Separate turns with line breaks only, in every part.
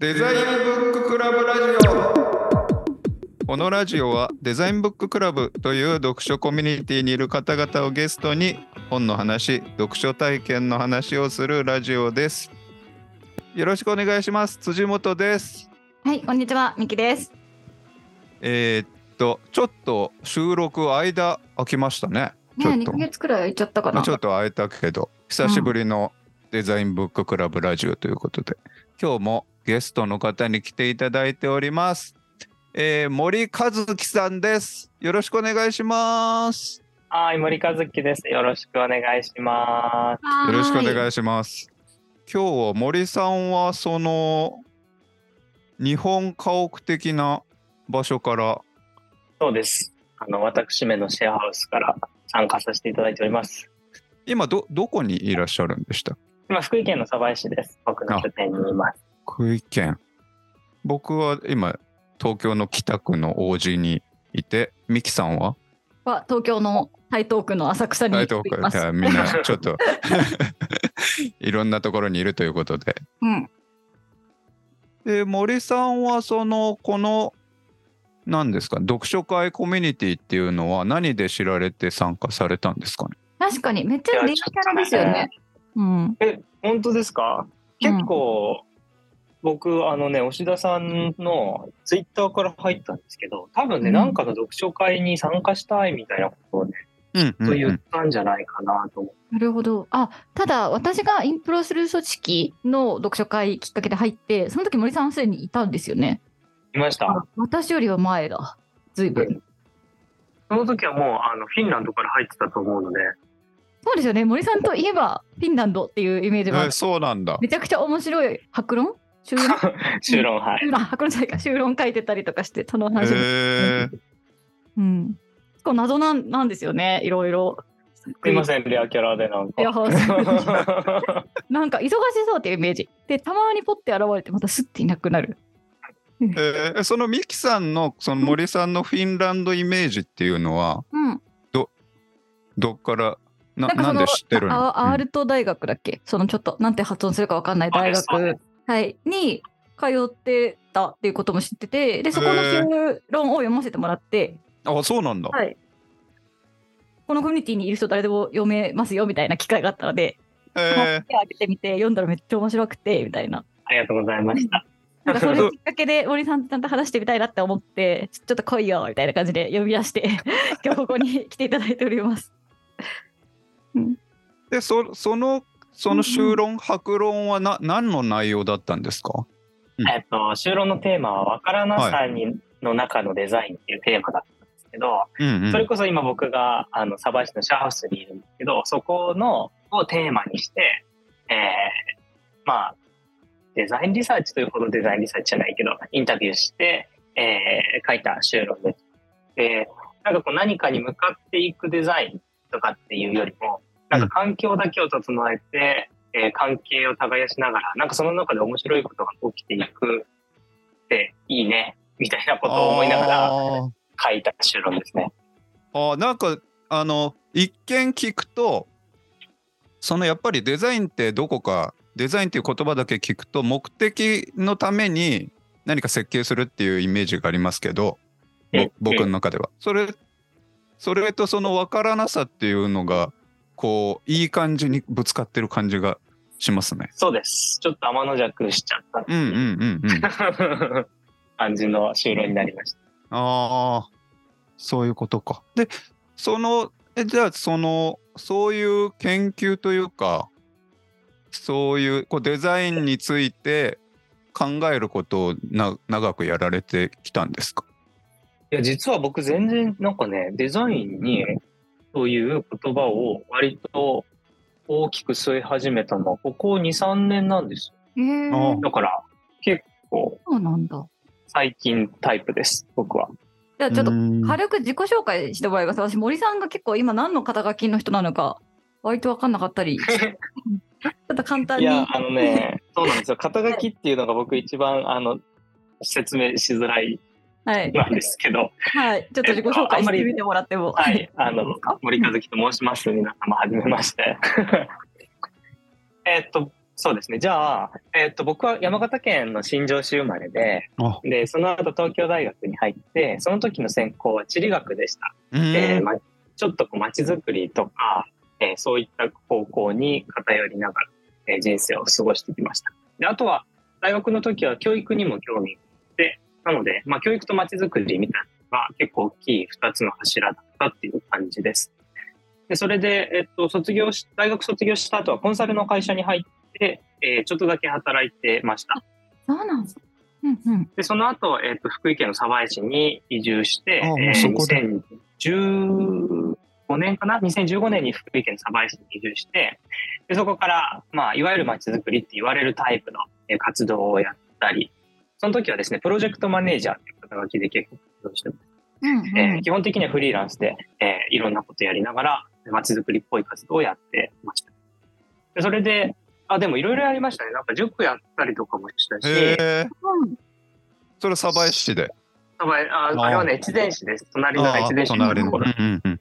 デザインブッククラブラジオこのラジオはデザインブッククラブという読書コミュニティにいる方々をゲストに本の話、読書体験の話をするラジオです。よろしくお願いします。辻本です。
はい、こんにちは、みきです。
えーっと、ちょっと収録間空きましたね。
ね、2
っと
ヶ月くらい空いちゃったかな。
まあちょっと空いたけど、久しぶりのデザインブッククラブラジオということで、今日もゲストの方に来ていただいております。えー森和樹さんです。よろしくお願いします。
はい、森和樹です。よろしくお願いしま
よろしくお
い。
願いします。今日は森さんはその日本家屋的な場所から
す。そうです。あの、私めのシェアハウスから参加させていただいております。
今どどこにいらっしゃるんでした？
今、福井県の鯖江市です。僕の拠点にいます。
福井県僕は今東京の北区の王子にいてミキさんは？
は東京の台東区の浅草に
大
行
東区
きます。
じゃあみんなちょっと いろんなところにいるということで
うん。
で森さんはそのこの何ですか読書会コミュニティっていうのは何で知られて参加されたんですかね？
確かに、めっちゃ人気キャラですよね。うん。
え、本当ですか？結構、僕、あのね、押田さんのツイッターから入ったんですけど、多分ね、
うん
なんかの読書会に参加したいみたいなことをね、
うんうん
と言っ
うん
たんじゃないかなと思って。
なるほど。あ、ただ、私がインプロする組織の読書会きっかけで入って、その時森さんすでにいたんですよね。
いました。
私よりは前だ。ずいぶん。
その時はもう、あの、フィンランドから入ってたと思うので、
そうですよね。森さんといえば、フィンランドっていうイメージがあ
そうなんだ
めちゃくちゃ面白い白論修論
修論、はい。
あ、白論じゃないか。修論書いてたりとかして、その話うん。結構謎なんなんですよね。いろいろ。
すいません、レアキャラでなんか。
いやなんか忙しそうっていうイメージ。で、たまにポッて現れて、またスッていなくなる。
えーそのミキさんのその森さんのフィンランドイメージっていうのは
うん。
どっからな
なんかその
なんで知ってるの？
あアールト大学だっけ？そのちょっと、なんて発音するかわかんない大学、はい、に通ってたっていうことも知ってて、で、そこの
へー
修論を読ませてもらって、
あそうなんだ、
はい。このコミュニティにいる人誰でも読めますよみたいな機会があったので、
え
手を挙げてみて読んだらめっちゃ面白くてみたいな。
ありがとうございました。
なんかそれきっかけで森さんとちゃんと話してみたいなって思って、ちょっと来いよみたいな感じで呼び出して、今日ここに来ていただいております。
ーでそそのその修論、白論はな何の内容だったんですか？うん。
えっと、修論のテーマは、わからなさに、の中のデザインっていうテーマだったんですけど、
うんうん。
それこそ今僕が、あの、鯖江市のシェアハウスにいるんですけど、そこの、をテーマにして、えー、まあ、デザインリサーチというほどデザインリサーチじゃないけど、インタビューして、えー、書いた修論で。す。で、なんかこう何かに向かっていくデザインとかっていうよりも、なんか環境だけを整えて、えー関係を耕しながら、なんかその中で面白いことが起きていくっていいね、みたいなことを思いながら書いた修論ですね。
あーなんかあの一見聞くとそのやっぱりデザインってどこかデザインっていう言葉だけ聞くと目的のために何か設計するっていうイメージがありますけど僕の中では。それそれとその分からなさっていうのがこういい感じにぶつかってる感じがしますね。
そうです。ちょっと天の弱しちゃった
うんうん
いう
うんうん。
感じの修論になりました。
ああ、そういうことか。で、その、えじゃあ、その、そういう研究というか、そういうこうデザインについて考えることをな長くやられてきたんですか？
いや、実は僕全然なんかね、デザインにそういう言葉を割と大きく据え始めたのはここ2、3年なんです
へえ
あ
よ。だから結構
そうなんだ。
最近タイプです、僕は。
じゃあちょっと
うん
軽く自己紹介してもらいます。私、森さんが結構今何の肩書きの人なのか、割と分かんなかったり、ちょっと簡単に。
いや、あのね、そうなんですよ。肩書きっていうのが僕一番あの説明しづらい
はい。
なんですけど、
はい。ちょっと自己紹介してみてもらっても。
はい、あの森和樹と申します。皆様、はじめまして。えっと、そうですね。じゃあ、えっと、僕は山形県の新庄市生まれで、
あ
で、その後東京大学に入って、その時の専攻は地理学でした。
うん
で、ま、ちょっとこう街づくりとか、えーそういった方向に偏りながら、えー人生を過ごしてきました。で、あとは大学の時は教育にも興味なので、まあ、教育と街づくりみたいなのが結構大きい二つの柱だったっていう感じです。で、それで、えっと、卒業し、大学卒業した後はコンサルの会社に入って、えーちょっとだけ働いてました。
そうなんです。うんうん。
で、その後、えっ、と、福井県の鯖江市に移住して、えー
そこで
2015年かな ?2015 年に福井県の鯖江市に移住して、で、そこから、まあ、いわゆる街づくりって言われるタイプのえー活動をやったり、その時はですね、プロジェクトマネージャーっていう肩書きで結構活動してます。
うんうん
えー基本的にはフリーランスで、えーいろんなことやりながら、街づくりっぽい活動をやってました。でそれで、あ、でもいろいろやりましたね。なんか塾やったりとかもしたし、
へえ。
うん
それ鯖江市で。
あああれはね、越前市です。隣の
あ
越前市の
隣の。
ところ。
うんうんうん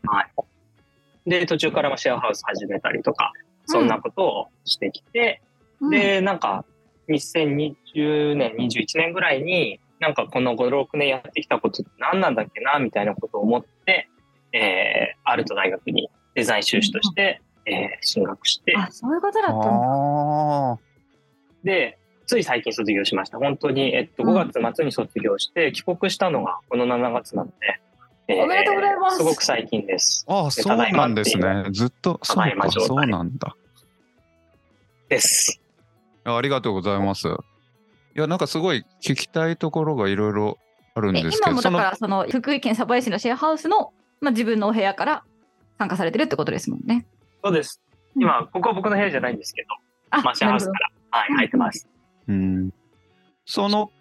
で、途中からもシェアハウス始めたりとか、そんなことをしてきて、
うん、
で、なんか、2020年、21年ぐらいに、なんかこの5、6年やってきたことって何なんだっけな、みたいなことを思って、えー、アルト大学にデザイン修士として、えー進学して、
あ、そういうことだったんだ。
で、つい最近卒業しました。本当に、えっと、
うん
5月末に卒業して、帰国したのがこの7月なので、えー
おめでとうございます
すごく最近です。
ああ、そうなんですね。ずっと、そうそうなんだ。
です。
あありがとうございます。いや、なんかすごい聞きたいところがいろいろあるん
え
ですけど、その
今もだから、その福井県鯖江市のシェアハウスの、まあ、自分のお部屋から参加されてるってことですもんね。
そうです。
うん
今、ここは僕の部屋じゃないんですけど、
あ、
マシャハウスから、はい、入ってます。
うん、その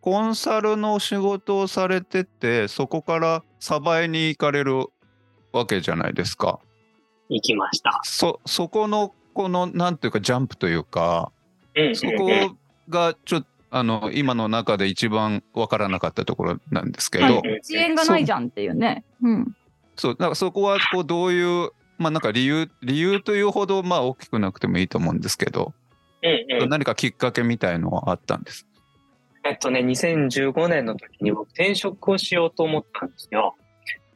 コンサルの仕事をされてて、そこから鯖江に行かれるわけじゃないですか。
行きました。
そそこのこのなんていうかジャンプというか、
うん
そこがちょっとあの今の中で一番わからなかったところなんですけど、
ほどはい、遅延がないじゃんっていうね。うん。
そうなんかそこはこうどういうまあなんか理由理由というほどまあ大きくなくてもいいと思うんですけど、
うんうん
何かきっかけみたいのはあったんです？
えっとね、2015年の時に僕転職をしようと思ったんですよ。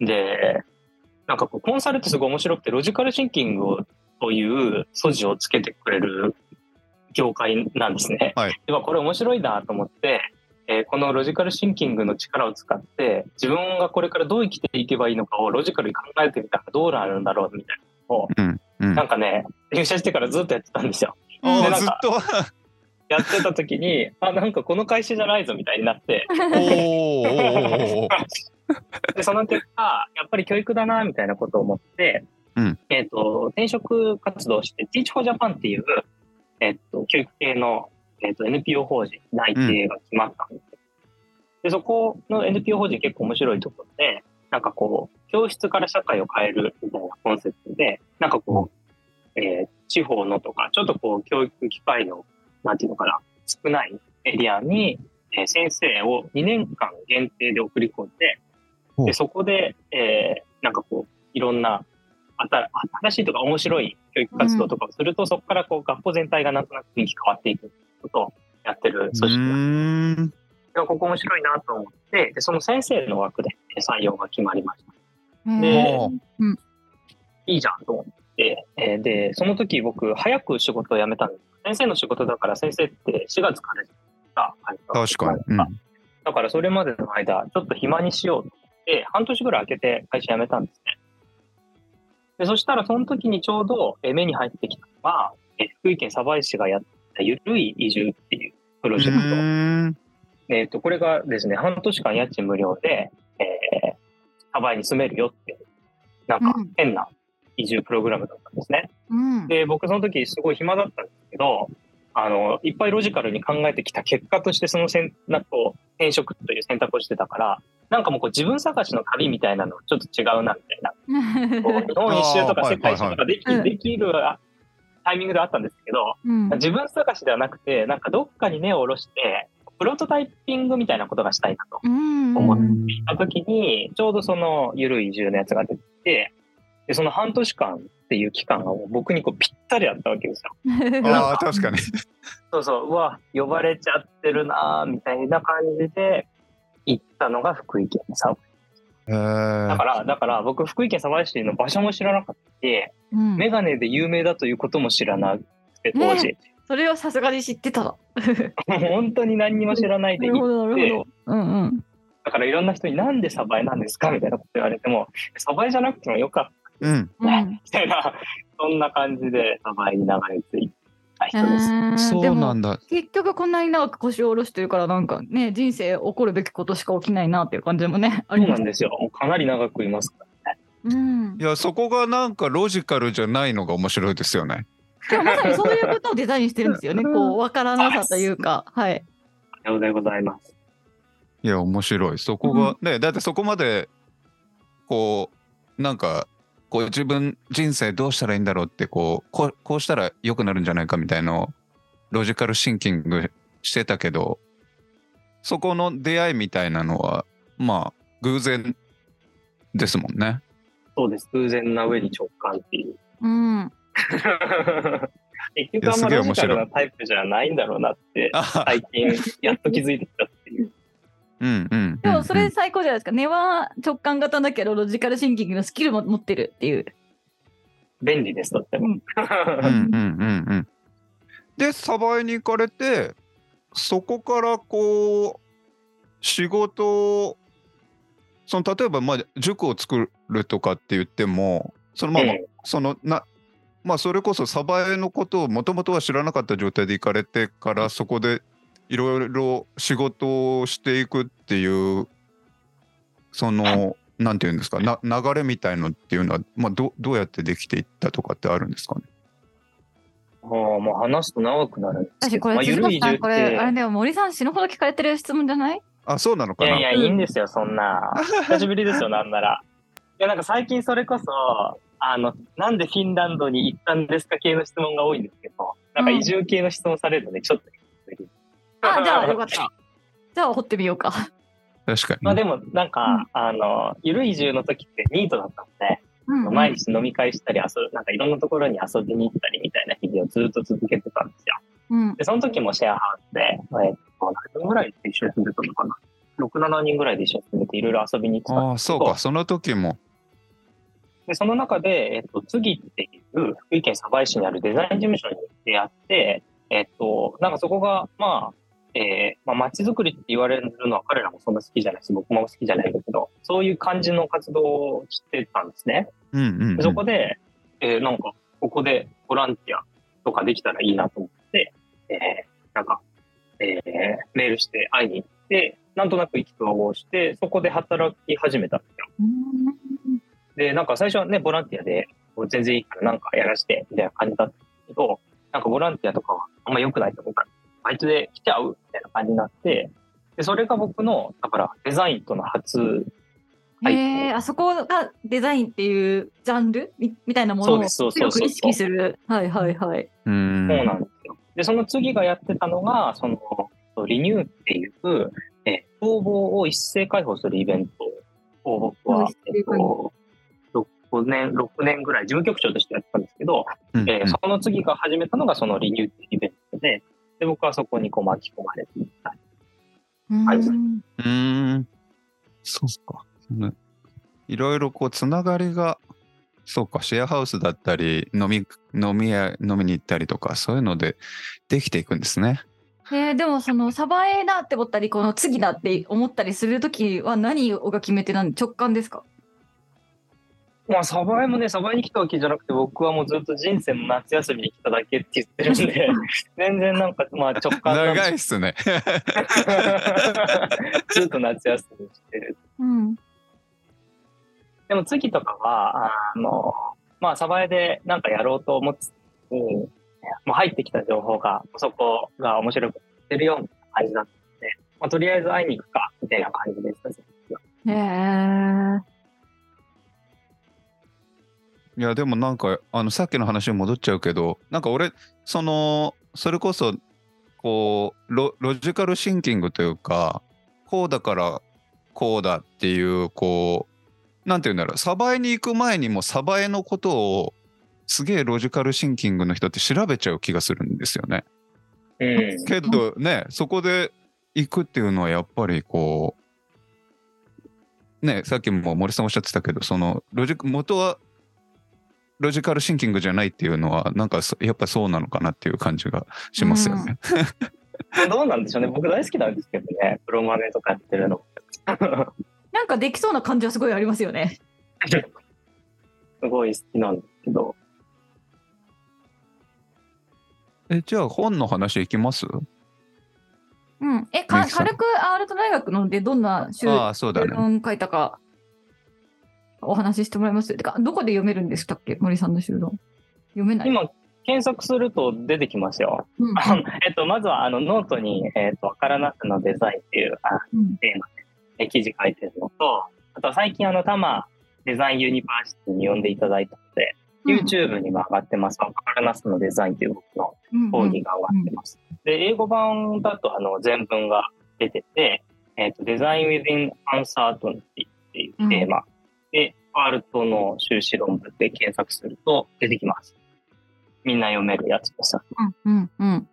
で、なんかこうコンサルってすごい面白くて、ロジカルシンキングをという素地をつけてくれる業界なんですね。
はい。
でまあこれ面白いなと思って、えーこのロジカルシンキングの力を使って、自分がこれからどう生きていけばいいのかをロジカルに考えてみたらどうなるんだろうみたいなのを、
うんうん、
なんかね、入社してからずっとやってたんですよ。
あ
でなんか
あずっと？
やってた時に、あ、なんかこの会社じゃないぞみたいになって、で、その結果、やっぱり教育だな、みたいなことを思って、
うん。
えっ、と、転職活動をして、Teach for Japan っていう、えっ、と、教育系の、えっと NPO 法人内定が決まったんですよ、で、そこの NPO 法人結構面白いところで、なんかこう、教室から社会を変えるみたいなコンセプトで、なんかこう、えー地方のとか、ちょっとこう、教育機会の、なんていうのかな、少ないエリアに、えー先生を2年間限定で送り込んで、でそこで、えーなんかこう、いろんな、新しいとか面白い教育活動とかをすると、そこからこう学校全体がなんとなく雰囲気変わっていくことをやってる組織なんです
うーん
いやここ面白いなと思って、でその先生の枠で採用が決まりました。
へ
で
ー
いいじゃんと思って、えーで、その時僕、早く仕事を辞めたんです。先生の仕事だから先生って4月からが
確かに。うん
だからそれまでの間、ちょっと暇にしようと思って、半年ぐらい空けて会社辞めたんですね。で、そしたらその時にちょうどえ目に入ってきたのが、え福井県鯖江市がやったゆるい移住っていうプロジェクト。えっ、と、これがですね、半年間家賃無料で、えー、ハワイに住めるよってなんか
うん
変な移住プログラムだったんですね。
うん。
で、僕その時すごい暇だったんですけど、あの、いっぱいロジカルに考えてきた結果としてその選なんかこう転職という選択をしてたから、なんかもうこう自分探しの旅みたいなのちょっと違うなみたいな。こう日本一周とか世界一周とかでき,
はいはい
できるあタイミングであったんですけど、
うん。
自分探しではなくて、なんかどっかに根を下ろして、プロトタイピングみたいなことがしたいなと
うん。
思っていた時に、ちょうどそのゆるい移住のやつが出てきて、で、その半年間っていう期間が僕にこうぴったりあったわけですよ。
ああ確かに。
そうそう、うわ、呼ばれちゃってるなーみたいな感じで行ったのが福井県の鯖
へー
だから、だから僕、福井県鯖江市の場所も知らなかったし、
うん
メガネで有名だということも知らなくて、当時。
それをさすがに知ってた。
本当に何にも知らないで行っ
なるほど、なる
て
ほ、ど。うんうん。
だからいろんな人になんで鯖江なんですか？みたいなこと言われても、鯖江じゃなくてもよかった
うん。
うん
みたいな、そんな感じで鯖江に流れ着いた人です。
えー
そうなんだ。
結局こんなに長く腰を下ろしてるからなんかね人生起こるべきことしか起きないなっていう感じもねあ
そう
ります
なんですよ。かなり長くいますからね。
うん
いやそこがなんかロジカルじゃないのが面白いですよね。
でもまさにそういうことをデザインしてるんですよねこうわからなさというかはい
ありがとうございます。
いや面白い。そこが、ねだってそこまでこうなんかこう自分人生どうしたらいいんだろうってこうこうこうしたら良くなるんじゃないかみたいのをロジカルシンキングしてたけどそこの出会いみたいなのはまあ偶然ですもんね。
そうです。偶然な上に直感っていう。
うん
結局あんまロジカルなタイプじゃないんだろうなって、
あ
最近やっと気づいてきたっていう。
うんうん。
でもそ
うん
れ最高じゃないですか根は直感型だけどロジカルシンキングのスキルも持ってるっていう
便利です、とっても。
うんうんうんうん。で、鯖江に行かれて、そこからこう、仕事を、その例えば、まあ、塾を作るとかって言っても、そのまあまあ、
ええ
そのな、まあ、それこそ鯖江のことをもともとは知らなかった状態で行かれてから、そこでいろいろ仕事をしていくっていう、その、なんていうんですか、な流れみたいのっていうのは、まあ、どどうやってできていったとかってあるんですかね？
もうもう話すと長くなるんですけど。
私これ
まあ、ゆ
辻本さん
るい
これあれでも森さん死ぬほど聞かれてる質問じゃない？
あ、そうなのかな？
いやいや、いいんですよ、そんな。久しぶりですよ、なんなら。いや、なんか最近それこそ、あの、なんでフィンランドに行ったんですか系の質問が多いんですけど、なんか移住系の質問されるので、ちょっと。
あじゃあ よかったじゃあ掘ってみようか
確かに。
まあでも、なんか、あの、ゆるい移住の時ってニートだったので、
うんうん
毎日飲み会したり遊ぶ、なんかいろんなところに遊びに行ったりみたいな日々をずっと続けてたんですよ。
うん
で、その時もシェアハウスで、えっと、何人ぐらいで一緒に住んでたのかな ?6、7人ぐらいで一緒に住んでていろいろ遊びに行ってたん
ああ、そうか、その時も。
で、その中で、えっと、次っていう福井県鯖江市にあるデザイン事務所に出会って、えっと、なんかそこが、まあ、えーまあ、街づくりって言われるのは彼らもそんな好きじゃないし、僕も好きじゃないんだけど、そういう感じの活動をしてたんですね。
うんうん、うん。
でそこで、えーなんか、ここでボランティアとかできたらいいなと思って、えーなんか、えーメールして会いに行って、なんとなく意気投合して、そこで働き始めたんですよ。
うん
で、なんか最初はね、ボランティアで、全然いいからなんかやらして、みたいな感じだったけど、なんかボランティアとかはあんま良くないと思うから、バイトで来ちゃうみたいな感じになって、で、それが僕の、だからデザインとの初、はい
へえあそこがデザインっていうジャンル？みみたいなものを
そうですそうそうそう
強く意識する。はいはいはい。
うん。
そうなんですよ。で、その次がやってたのが、その、リニューっていう、えー工房を一斉開放するイベントを僕は、えっと、6年、6年ぐらい事務局長としてやってたんですけど、
うん
えーその次が始めたのがそのリニューっていうイベントで、で、僕はそこにこう巻き込まれていった。はい
うん
うーん。そうか。ねいろいろこう、つながりが、そうか、シェアハウスだったり、飲み、飲み屋、飲みに行ったりとか、そういうのでできていくんですね。
えーでもそのサバエだって思ったりこの次だって思ったりするときは何が決め手なんで直感ですか？
まあ、サバエもね、サバエに来たわけじゃなくて、僕はもうずっと人生の夏休みに来ただけって言ってるんで、全然なんか、まあ直感なんで
長いっすね。
ずっと夏休みしてる。
うん。
でも次とかは、あの、まあ、サバエでなんかやろうと思ってた時に、もう入ってきた情報が、そこが面白くてるよみたいな感じだったので、まあ、とりあえず会いに行くか、みたいな感じでした。
へえ
いやでもなんかあのさっきの話に戻っちゃうけどなんか俺そのそれこそこうロロジカルシンキングというかこうだからこうだっていうこうなんていうんだろうサバエに行く前にもサバエのことをすげえロジカルシンキングの人って調べちゃう気がするんですよね。
うん。
けどね、そこで行くっていうのはやっぱりこう、ね、さっきも森さんおっしゃってたけど、そのロジ元はロジカルシンキングじゃないっていうのは、なんかそやっぱそうなのかなっていう感じがしますよね。
どうなんでしょうね。僕大好きなんですけどね。プロマネとかやってるの。
なんかできそうな感じはすごいありますよね。
すごい好きなんですけど。
え、じゃあ本の話いきます？
うん。え、か軽くアールト大学のでどんな修
ああ、そうだね。
論書いたかお話ししてもらいますてか、どこで読めるんでしたっけ？森さんの修論。読めない。
今、検索すると出てきますよ。
うん
えっと、まずはあのノートに、えっと、わからなさのデザインっていうあ
うん
テーマでえ記事書いてるのと、あとは最近あの、 Tama Design University に呼んでいただいたので、YouTube にも上がってます。わからなすのデザインっていう僕の
うん
講義が上がってます。で、英語版だとあの全文が出てて、えっ、と、デザイン within uncertainty っていうテーマで、ワールドの修士論文で検索すると出てきます。みんな読めるやつです。
うんうんうん。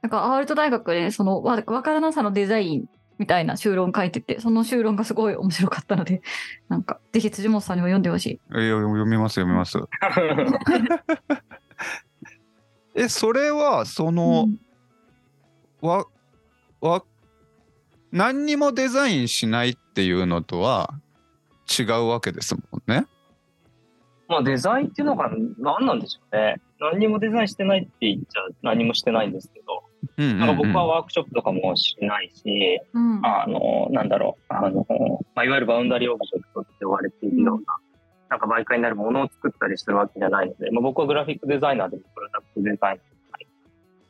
なんかアールト大学でそのわわからなさのデザインみたいな修論書いてて、その修論がすごい面白かったので、なんかぜひ辻本さんにも読んでほしい。
え読みます、読みます。え、それは、その、わ、わ、何にもデザインしないっていうのとは違うわけですもんね。
まあデザインっていうのが何なんでしょうね。何にもデザインしてないって言っちゃ何もしてないんですけど、
うんうんうん。
なんか僕はワークショップとかもしないし、
うん。
あの、なんだろう、あの、まあ、いわゆる boundary object って呼ばれているような、なんか媒介になるものを作ったりするわけじゃないので、まあ、僕はグラフィックデザイナーでもプロダクトデザイナー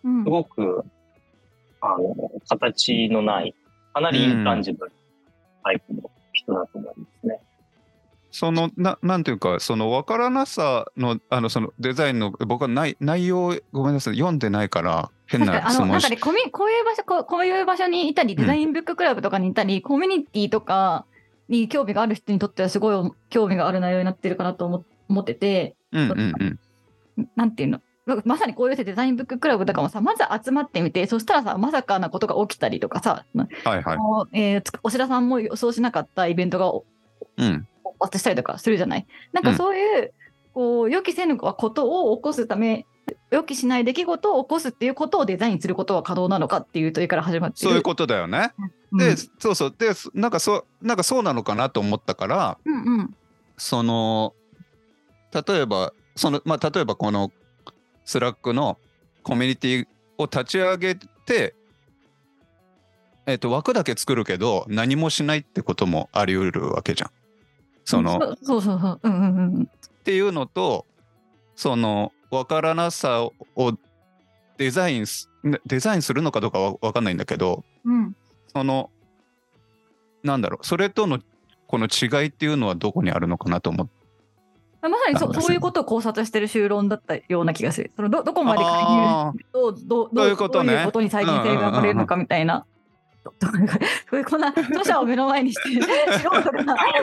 うん。
すごく、あの、形のない、かなり intangibleタイプの人だと思うんですね。
そのななんていうかその分からなさのあのそのデザインの僕は内内容ごめんなさい読んでないから変
な
な質問し
んかねこういう場所こうこういう場所にいたり
ん
デザインブッククラブとかにいたり、コミュニティとかに興味がある人にとってはすごい興味がある内容になってるかなと思思ってて
うんうんうん
なんていうのまさにこういうデザインブッククラブとかもさまず集まってみてそしたらさまさかなことが起きたりとかさ、
はいはい。
えーつおしらさんも予想しなかったイベントが
うん。
発生したりとかするじゃない？なんかそういう、こう予期せぬことを起こすため予期しない出来事を起こすっていうことをデザインすることは可能なのかっていう問いから始まってる。
そういうことだよね。
うん。
でそうそう。でなんかそうなんかそうなのかなと思ったから
うんうん。
その例えばそのまあ例えばこのスラックのコミュニティを立ち上げてえっと枠だけ作るけど何もしないってこともあり得るわけじゃん。その
そうそうそうそううんうんうん。
っていうのとその分からなさをデザインすデザインするのかどうかは分かんないんだけど
うん。
そのなんだろうそれとのこの違いっていうのはどこにあるのかなと思って
まさにそそういうことを考察してる修論だったような気がする。そのどどこまで介入
あ
とど
そういうことね
どういうことに再現性が生まれるのかみたいな。どここんな著者を目の前にして素人が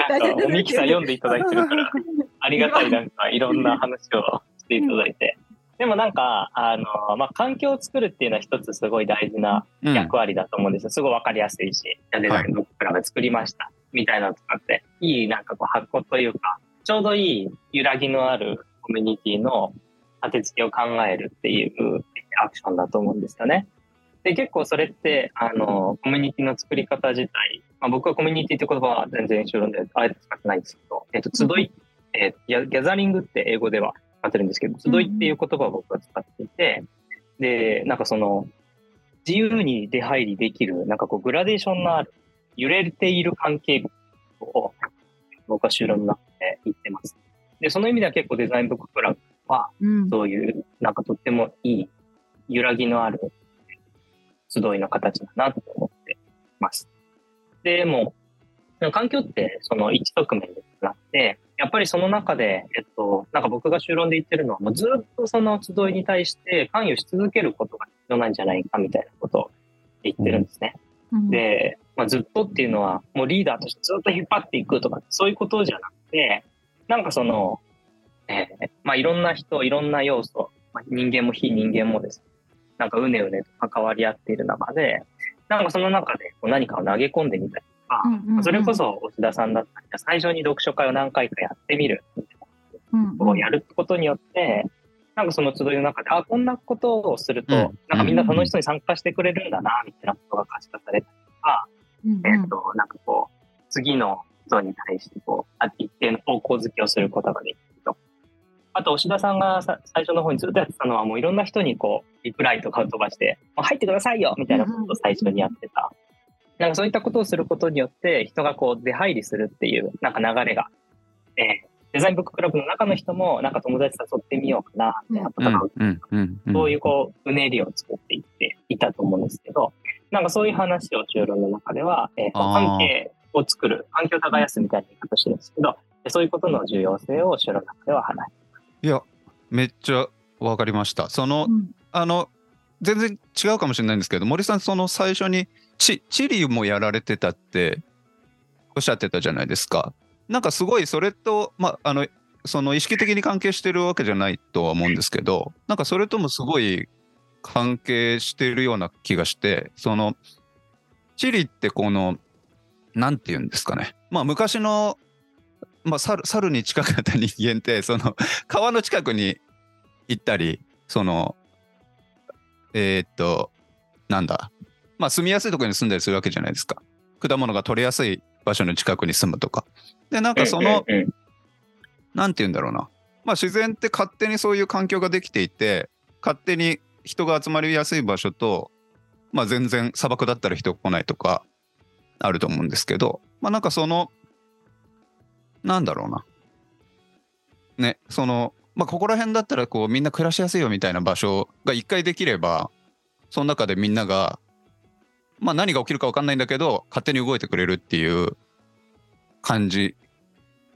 大
なんかミキさん読ん
で
でいただいてるから、ありがたいなんかいろんな話をしていただいて。でもなんか、あの、まあ、環境を作るっていうのは一つすごい大事な役割だと思うんですよ。すごいわかりやすいし、じゃあデザインブッククラブ作りました。みたいなのとかって、いいなんかこう発行というか、ちょうどいい揺らぎのあるコミュニティの当て付けを考えるっていうアクションだと思うんですよね。で、結構それって、あの、コミュニティの作り方自体、まあ、僕はコミュニティって言葉は全然一緒で、あえて使ってないんですけど、えっと、集い、えーギャザリングって英語では使ってるんですけど、集いっていう言葉を僕は使っていて、で、なんかその、自由に出入りできる、なんかこう、グラデーションのある、揺れている関係を、僕は修論の中で言ってます。で、その意味では結構デザインブッククラブは、
うん
そういう、なんかとってもいい、揺らぎのある集いの形だなと思ってます。でも、環境ってその一側面でなって、やっぱりその中で、えっと、なんか僕が修論で言ってるのは、もうずっとその集いに対して関与し続けることが必要なんじゃないかみたいなことを言ってるんですね。
うん
で、まあ、ずっとっていうのは、もうリーダーとしてずっと引っ張っていくとか、そういうことじゃなくて、なんかその、えーまあ、いろんな人、いろんな要素、まあ、人間も非人間もです。ね、なんかうねうねと関わり合っている中で、なんかその中でこう何かを投げ込んでみたりとか、
うんうんうん。
それこそ押田さんだったり、最初に読書会を何回かやってみるみたいな
うん
ことをやることによって、なんかその集いの中で、あ、こんなことをすると、
うん。
なんかみんな楽しそうに参加してくれるんだな、みたいなことが可視化されたりとか、
うんうん
えっ、と、なんかこう、次の人に対して、こう、あ一定の方向づけをすることができると。あと、押田さんがさ最初の方にずっとやってたのは、もういろんな人にこう、リプライとかを飛ばして、もう入ってくださいよみたいなことを最初にやってた。なんかそういったことをすることによって、人がこう、出入りするっていう、なんか流れが、えーデザインブッククラブの中の人も、なんか友達誘ってみようかな、みたいなことがそういうこう、うねりを作っていっていたと思うんですけど、なんかそういう話を中論の中では、えーと関係を作る、環境を耕すみたいな言い方してるんですけど、そういうことの重要性を中論の中では話して
いやめっちゃわかりました。その
うん。
あの全然違うかもしれないんですけど森さんその最初にチチリもやられてたっておっしゃってたじゃないですか。なんかすごいそれとまああのその意識的に関係してるわけじゃないとは思うんですけどなんかそれともすごい関係してるような気がしてそのチリってこのなんて言うんですかね。まあ昔のまあ猿猿に近かった人間ってその川の近くに行ったりそのえーっとなんだ。まあ住みやすいところに住んだりするわけじゃないですか。果物が取れやすい場所の近くに住むとか。でなんかその、
うんうんうん。
なんて言うんだろうな。まあ自然って勝手にそういう環境ができていて、勝手に人が集まりやすい場所と、まあ全然砂漠だったら人来ないとかあると思うんですけど、まあなんかその、なんだろうな。ね、その、まあここら辺だったらこうみんな暮らしやすいよみたいな場所が一回できれば、その中でみんなが、まあ何が起きるか分かんないんだけど、勝手に動いてくれるっていう感じ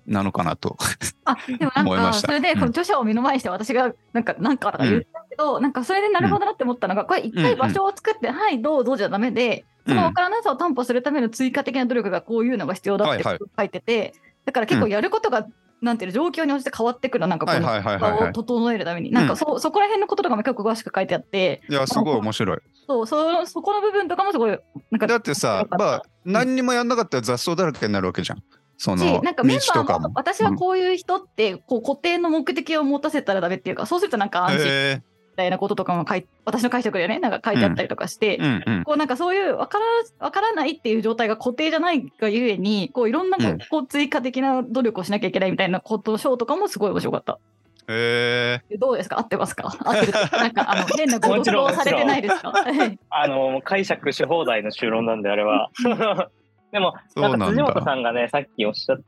なのかなと。
あでもなんかそれでこの著者を目の前にして私がなんかなんかとか言ったけど、なんかそれでなるほどなって思ったのが、これ一回場所を作って、はいどうぞじゃダメで、その分からなさを担保するための追加的な努力がこういうのが必要だって
はいはい。
書いてて、だから結構やることが、なんていうの状況に応じて変わってくるなんかこの
はいはいはいはい
場を
はい。
整えるために、なんかそそこら辺のこととかも結構詳しく書いてあって
いや、すごい面白い。
そうそそこの部分とかもすごいなんか
だってさ、まあ、何にもやんなかったら雑草だらけになるわけじゃん。そ
し
の
なんかメンバ。ーも私はこういう人ってこう固定の目的を持たせたらダメっていうかそうするとなんか安心み
へ
たいなこととかも書い私の解釈でねなんか書いてあったりとかして、
えうんうん。
こうなんかそういう分から分からないっていう状態が固定じゃないがゆえにこういろんなこう追加的な努力をしなきゃいけないみたいなことショーとかもすごい面白かった。
へえ
どうですか？合ってますか？合ってる？なんかあの変なご動 されてないですか？はい。
あの、解釈し放題の修論なんで、あれは。でも、な
そうなん
か辻本さんがね、さっきおっしゃっ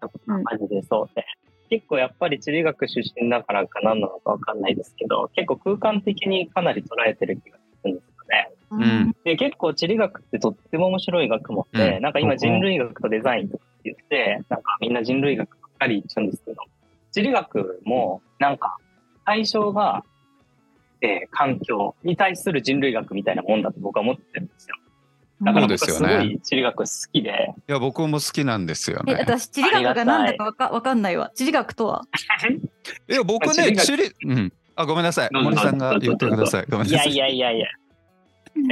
たことがマジでそうで、結構やっぱり地理学出身だからか何なのかわかんないですけど、結構空間的にかなり捉えてる気がするんですよね。
ん。
で、結構地理学ってとっても面白い学問で、
うん。
なんか今人類学とデザインとかって言って、なんかみんな人類学ばっかり言っちゃうんですけど、地理学もなんか対象が、えー環境に対する人類学みたいなもんだと僕は思ってるんですよ。だから僕はすご
そうですよね
い地理学好きで、
いや、僕も好きなんですよ
え
ね。
私地理学が何だかわかわかんないわ地理学とは？い
や、僕ね、
地理
うん。あ、ごめんなさい。森さんが言ってください。ごめん
いやい
なさい。
やいやいや。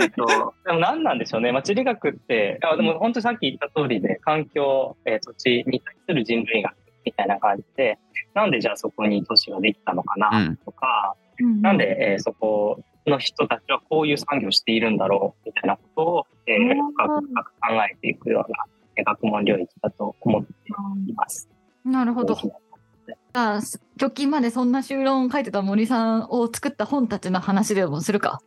えっと、でも何なんでしょうね。まあ、地理学って、あでも本当にさっき言った通りで、環境、えー土地に対する人類学みたいな感じで、なんでじゃあそこに都市ができたのか
う
なんとか、なんで、えーそこの人たちはこういう産業をしているんだろうみたいなことを、えー
うん
深く深く考えていくようなえー学問領域だと思っています。
なるほど。あ直近までそんな修論を書いてた森さんを作った本たちの話でもするか。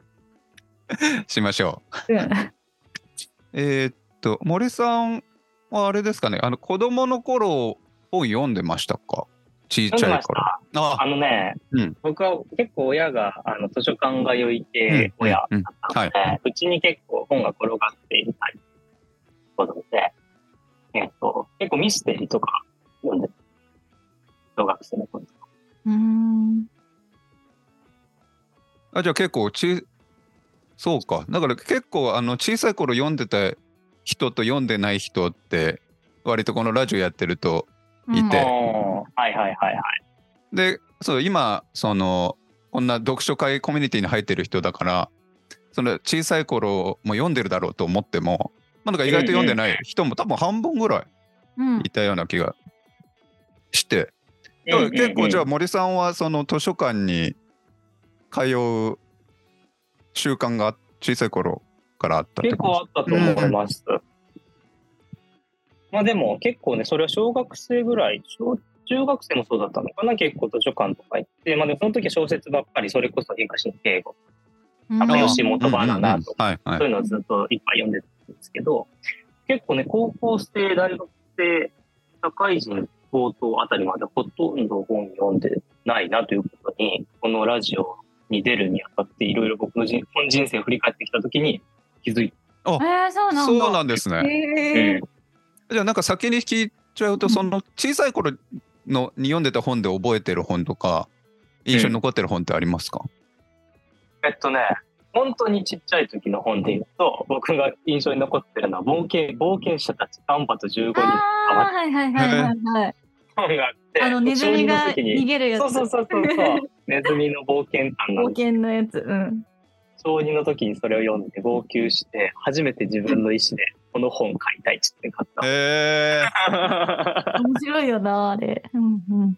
しましょ
う。
えーっと、森さんはあれですかね、あの、子供の頃、本読んでましたか？ちっちゃい頃。
た。
あ
あのね、
うん
僕は結構親があの図書館通い系親だったので、うちに結構本が転がっているタイプの子供で、えっ、と、結構ミステリーとか読んでる。小学生の頃とか。
うーん
あじゃあ結構ちそうかだから結構あの小さい頃読んでた人と読んでない人って割とこのラジオやってるといて。
はいはいはいはい。
でそう今そのこんな読書会コミュニティに入ってる人だからその小さい頃も読んでるだろうと思っても、まあ、なんか意外と読んでない人も多分半分ぐらい
うん。
いたような気がして、だから結構じゃあ森さんはその図書館に通う習慣が小さい頃からあった
結構あったと思います。まあでも結構ね、それは小学生ぐらい、小中学生もそうだったのかな、結構図書館とか行って、まあでもその時は小説ばっかり、それこそ東野圭吾、
うん。
赤吉本バナナとか、そういうのをずっといっぱい読んでたんですけど、結構ね、高校生、大学生、社会人冒頭あたりまでほとんど本読んでないなということに、このラジオに出るにあたって、いろいろ僕の人本人生を振り返ってきた時に気づい
えー、そうなんだ。
そうなんですね。
へー。
て、
じゃあなんか先に聞いちゃうとその小さい頃のに読んでた本で覚えてる本とか印象に残ってる本ってありますか、
えっとね、本当にちっちゃい時の本で言うと、僕が印象に残ってるのは、冒険冒険者たち、カンパと15人
はいはいはいはいはい。
本があって、
あのネズミが逃げるやつ。
そうそうそうそうそう、ネズミの冒険譚なん
冒
です。
険のやつ。うん。
小2の時にそれを読んで号泣して、初めて自分の意思でこの本買いたいっつって買った。
へえ
面白いよな、あれ。うんうん。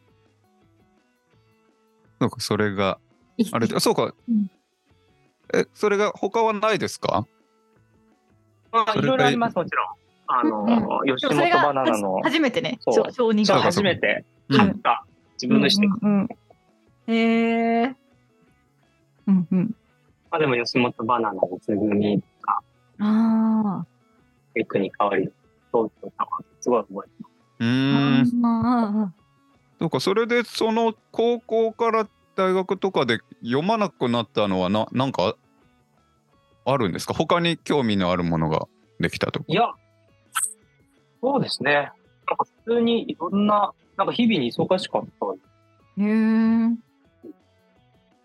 なんかそれがあれでそうか、
うん
えそれが他はないですか？
まあ、いろいろあります、もちろん。あの、吉本バナナの、
初めてね、
そうそう
小児が。
初めて
うん
買った、自分の意思で買っ
うんうんうんへえ。うんうん。
た。でも吉本バナナのつぐみとか、
あ
エクに変わり、東京タワーすごい覚えて
う
あ。
ーん。そうかそれでその高校から大学とかで読まなくなったのはななんかあるんですか？他に興味のあるものができたとか
いや、そうですね。なんか普通にいろんな、なんか日々に忙しかった。
へえ。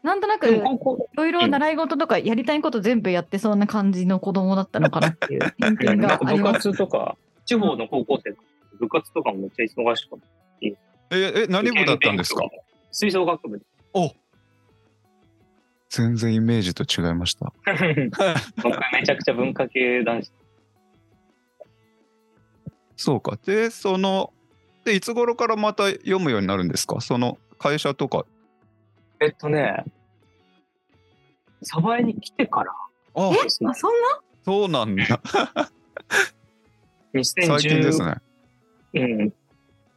なんとなく、
で
いろいろ習い事とかやりたいこと全部やってそうな感じの子供だったのかなっていう 偏見があります。
活とか、地方の高校生とか、部活とかもめっちゃ忙しかった。
ええ何部だったんですか？
吹奏楽部。
全然イメージと違いました。
僕めちゃくちゃ文化系男子。
そうか。でそのでいつ頃からまた読むようになるんですか？その会社とか。
えっとね、鯖江に来てから
あ
ですね。
あ、、そんな？
そうなんだ。
2010
最近ですね。
うん。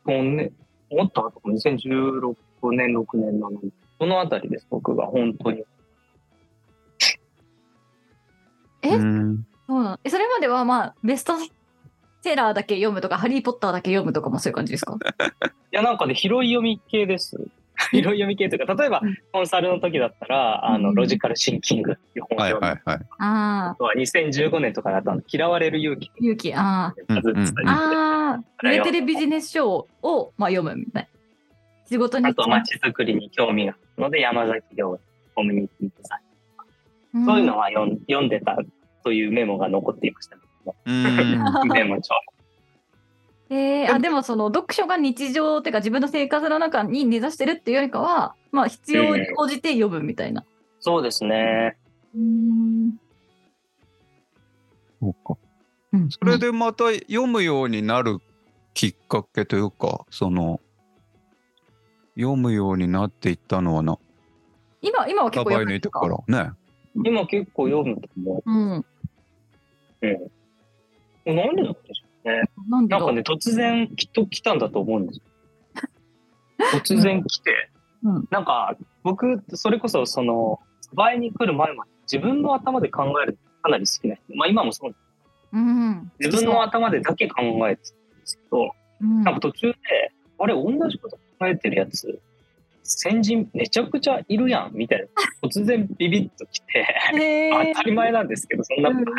もうね、もっと後か2016年、6年なのに、そのあたりです、僕が本当に。
え？
うん。
そうなそれまではまあベストセラーだけ読むとかハリー・ポッターだけ読むとかもそういう感じですか？
いや、なんかね、拾い読み系です。拾 い読み系というか、例えば
うん、
コンサルの時だったら、あの、
うん。
ロジカルシンキングっていう本を
はい
読んで、
はいはい。
ああ
あとは2015年とかだったの、嫌われる勇気。
勇気。ああ売れてるビジネス書をまあ読むみたい。な仕事に
あとは街づくりに興味があるので、山崎亮コミュニティデザイン。そういうのは読ん読んでたというメモが残っていました、
うん。
メモ帳。
えー、あでもその読書が日常っていうか自分の生活の中に根ざしてるっていうよりかはまあ必要に応じて読むみたいな。
そうですね。
うん
そうか
うん
それでまた読むようになるきっかけというかその読むようになっていったのはな
今今は結構読むんですか？
からね
今結構読むと思
うん。
う。うん。なんでなんでしょうね。
なん
かね、突然きっと来たんだと思うんですよ。突然来て、
うん
なんか僕、それこそその、倍に来る前まで自分の頭で考えるのかなり好きな人。まあ今もそう。
うん。
自分の頭でだけ考えてたんですけど、
うん
なんか途中で、あれ、同じこと考えてるやつ、先人めちゃくちゃいるやん、みたいな。突然ビビッと来て、当たり前なんですけど、そんなこと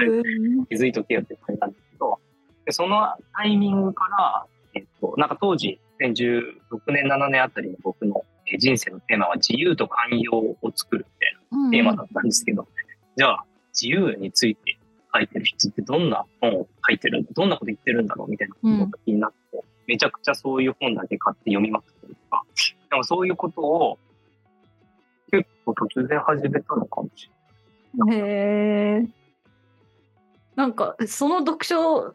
気づいとけよって感じなんですけど、でそのタイミングから、えっと、なんか当時、2016年、7年あたりの僕のえー人生のテーマは自由と寛容を作るみたいなテーマだったんですけど、じゃあ、自由について書いてる人ってどんな本を書いてるんだどんなこと言ってるんだろうみたいなことが気になって、めちゃくちゃそういう本だけ買って読みまくったりとか、でもそういうことを結構突然始めたのかもしれ
へえ。なんか、その読書、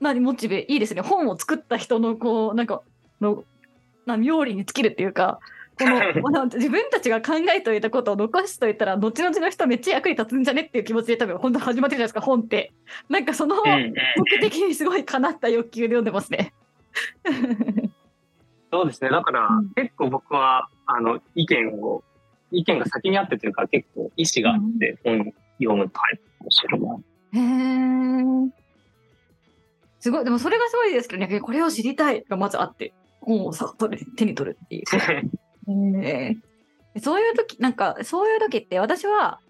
何、モチベ、いいですね。本を作った人の、こう、なんか、の、な妙利に尽きるっていうか、この自分たちが考えておいたことを残しといたら、後々の人めっちゃ役に立つんじゃねっていう気持ちで多分、本当始まってるじゃないですか、本って。なんかその目的にすごい叶った欲求で読んでますね。
そうですね。だから、
うん
結構僕は、あの、意見を、意見が先にあってというか、結構意思があって本読むタイプかもしれない。
へえ。すごい、でもそれがすごいですけどね、これを知りたい。がまずあって、本をさ取る手に取るっていう。そういう時なんかそういう時って私は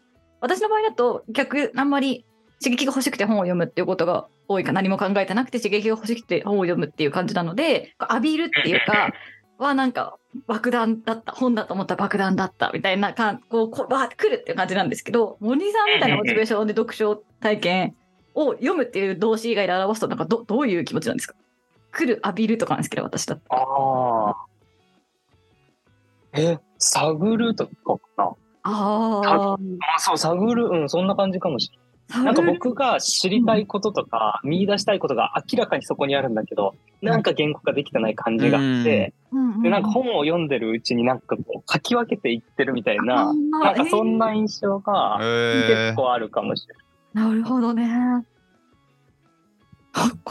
私の場合だと逆あんまり刺激が欲しくて本を読むっていうことが多いか何も考えてなくて刺激が欲しくて本を読むっていう感じなので浴びるっていうか はなんか爆弾だった本だと思ったら爆弾だったみたいなかんこうこうバーってくるっていう感じなんですけど森さんみたいなモチベーションで読書体験を読むっていう動詞以外で表すとなんかどどういう気持ちなんですか？来る浴びるとかなんですけど私だと。
ああ。え、探るとかかな？
あ
あ、そう、探る、うん、そんな感じかもしれ
あ。
ない。なんか僕が知りたいこととか、見出したいことが明らかにそこにあるんだけど、なんか言語化できてない感じがあって、
うんうん
で、なんか本を読んでるうちになんかこう書き分けていってるみたい
あ
な、
ー
なんかそんな印象が
え
結構あるかもしれない。
なるほどね。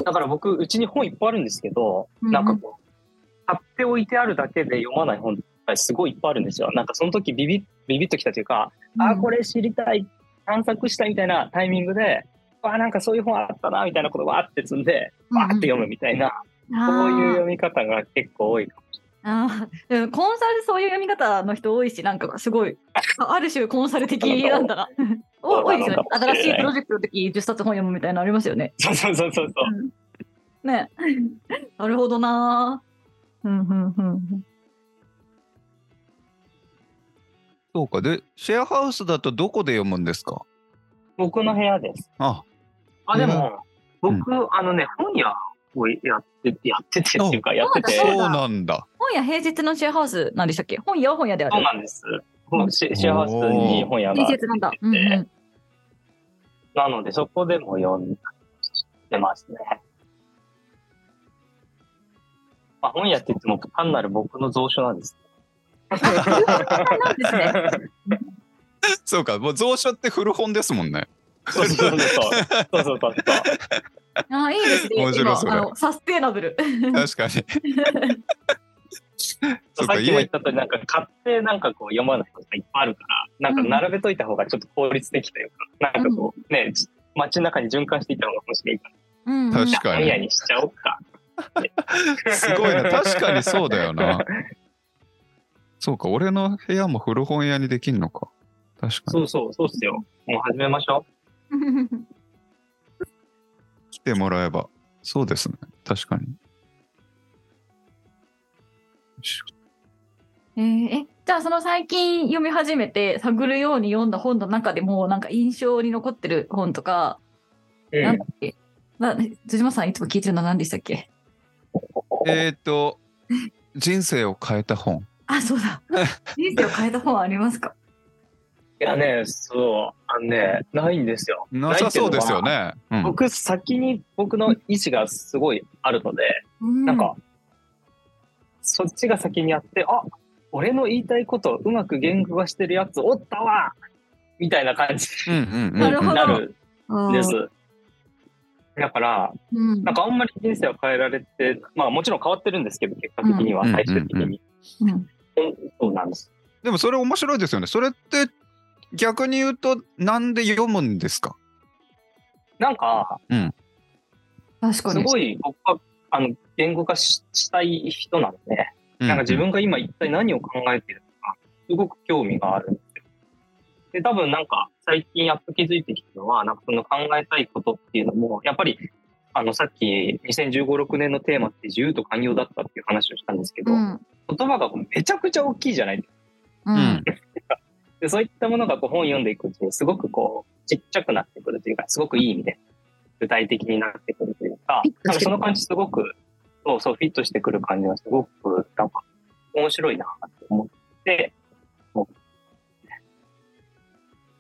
だから僕、うちに本いっぱいあるんですけど、
うん
なんかこう、買っておいてあるだけで読まない本ってすごいいっぱいあるんですよ。なんかその時ビビッビビッときたというか、あーこれ知りたい、探索したいみたいなタイミングで、あーなんかそういう本あったなみたいなことがあって積んで、
うん
バーって読むみたいな、そういう読み方が結構多いかもし
あーでもコンサルそういう読み方の人多いし、なんかすごい、あある種コンサル的なんだな。お多いですよね。新しいプロジェクトの時10冊本読むみたいなのありますよね。
そうそうそうそう。
うんね。なるほどなうんうんうんうん。
そうか。で、シェアハウスだとどこで読むんですか？
僕の部屋です。
あ、
あ、で
うん
も、僕、あのね、本屋をやって、やっててっていうか、やってて、
そうだ
そうなんだ。
本屋平日のシェアハウスなんでしたっけ？本屋は本屋である。
そうなんです。本シェシェアハウスに本屋が
平日なんだ。うん
で
うん
なので、そこでも読んでますね。まあ、本屋って言っても単なる僕の蔵書なんです。
なんですね。
そうか。もう蔵書って古本ですもんね。
そうそうそうそう。そうそうそうそう。
あーいいですね。
面白それ
今あのサステナブル。
確かに。そうか、
さっきも言っ
家、
た通り、なんか買ってなんかこう読まないことがいっぱいあるから、なんか並べといた方がちょっと効率的というか、なんかこうね、じ街の中に循環していった方が面白いから、
確かに
本屋。にしちゃおうか。
すごいな。確かにそうだよな。そうか。俺の部屋も古本屋にできんのか。確かに。
そうそう、そうっすよ。もう始めましょ
来 てもらえば。そうですね。確かに。
えーえじゃあその最近読み始めて探るように読んだ本の中でもなんか印象に残ってる本とか、
う。
なんだっけ？な辻間さんいつも聞いてるのは何でしたっけ？
えっ、ー、と、人生を変えた本。
あそうだ 人生を変えた本ありますか？
いやね、そう、あのね、ないんですよ。
なさそうですよね。うん、
僕、先に僕の意思がすごいあるので、
な
なんか、そっちが先にあって、あ俺の言いたいことうまく言語化してるやつおったわみたいな感じ
うんうんうん
なるほど
になるんです。だから、
うん
なんかあんまり人生を変えられて、まあもちろん変わってるんですけど、結果的には
うん
最終的に。
うん
うんそうなんです。
でもそれ面白いですよね。それって逆に言うとなんで読むんですか？
なんか、
確かに。
すごい僕はあの言語化ししたい人なので、なんか自分が今一体何を考えているのか、すごく興味があるんですよ。で、多分なんか最近やっと気づいてきたのは、なんかその考えたいことっていうのも、やっぱり、あの、さっき2015、6年のテーマって自由と寛容だったっていう話をしたんですけど、
うん。
言葉がこうめちゃくちゃ大きいじゃないですか。
う
うんん
で、そういったものがこう本読んでいくうちにすごくこう、ちっちゃくなってくるというか、すごくいい意味で具体的になってくるというかなんかその感じすごく、そうそう、フィットしてくる感じがすごく、なんか面白いなってて、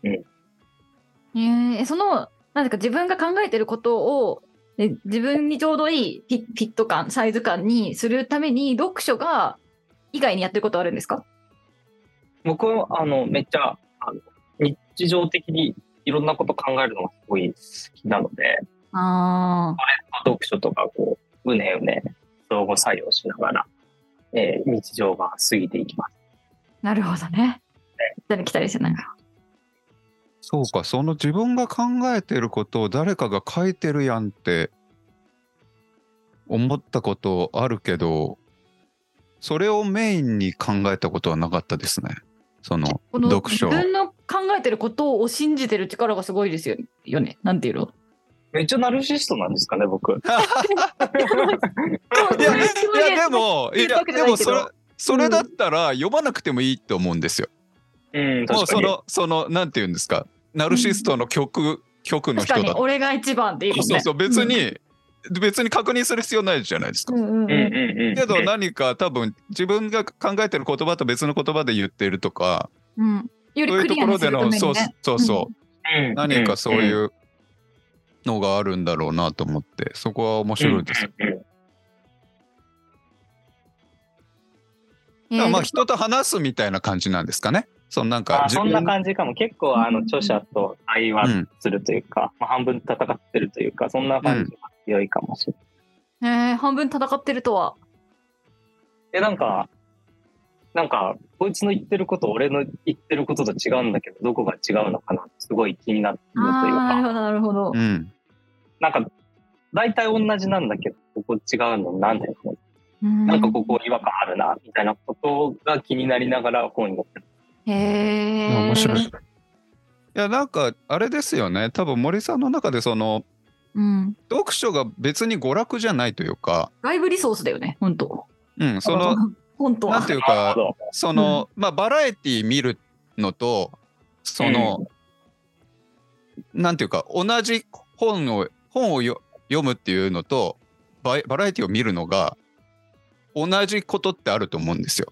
えー、その、なんか自分が考えてることを、で自分にちょうどいいフィフィット感、サイズ感にするために、読書が以外にやってることあるんですか？
僕はあのめっちゃあの日常的にいろんなこと考えるのがすごい好きなので、
あ
読書とかこう、うねうね相互作用しながら、えー日常が過ぎていきます。
なるほどね。行ったり来たりしてなんか。
そうか、その自分が考えてることを誰かが書いてるやんって思ったことあるけど、それをメインに考えたことはなかったですね。その
この
読書
自。分の考えてることを信じてる力がすごいですよよね。なんていうの？
めっちゃナルシストなんですかね、僕。
いや、いやでも、いや、でもそれ、それだったら読まなくてもいいと思うんですよ。
うん、
もう。その、その、なんて言うんですか、ナルシストの曲、曲の
確かに
人だ。
俺が一番っていいもんね。
そうそう、別に、別に確認する必要ないじゃないですか。
うんうんうん
うんうんうん。
けど何か多分自分が考えてる言葉と別の言葉で言ってるとか、
うん。より
そういう
クリア
ところでの、
にするために
そう
ね。
そうそう、
うん
何かそういうのがあるんだろうなと思って、そこは面白いです。まあ人と話すみたいな感じなんですかね。そのなんか
あそんな感じかも。結構、あの、著者と対話
うん
するというか、まあ、半分戦ってるというか、そんな感じが強いかもしれない。
えー半分戦ってるとは。
え、なんか、なんか、こいつの言ってること、俺の言ってることと違うんだけど、どこが違うのかなってすごい気になるというか、
ああー、なるほど、なるほど。
うん。
なんか、大体同じなんだけど、ここ違うのなんだよ。
うん
なんかここ違和感あるな、みたいなことが気になりながら本に読ってる。
へえ。
面白い。いやなんかあれですよね多分森さんの中でその
うん。
読書が別に娯楽じゃないというか、
外部リソースだよね、本当。
うん、その
本当は。
なんていうかその、まあバラエティ見るのとその、なんていうか同じ本を本をよ読むっていうのとバイバラエティを見るのが同じことってあると思うんですよ。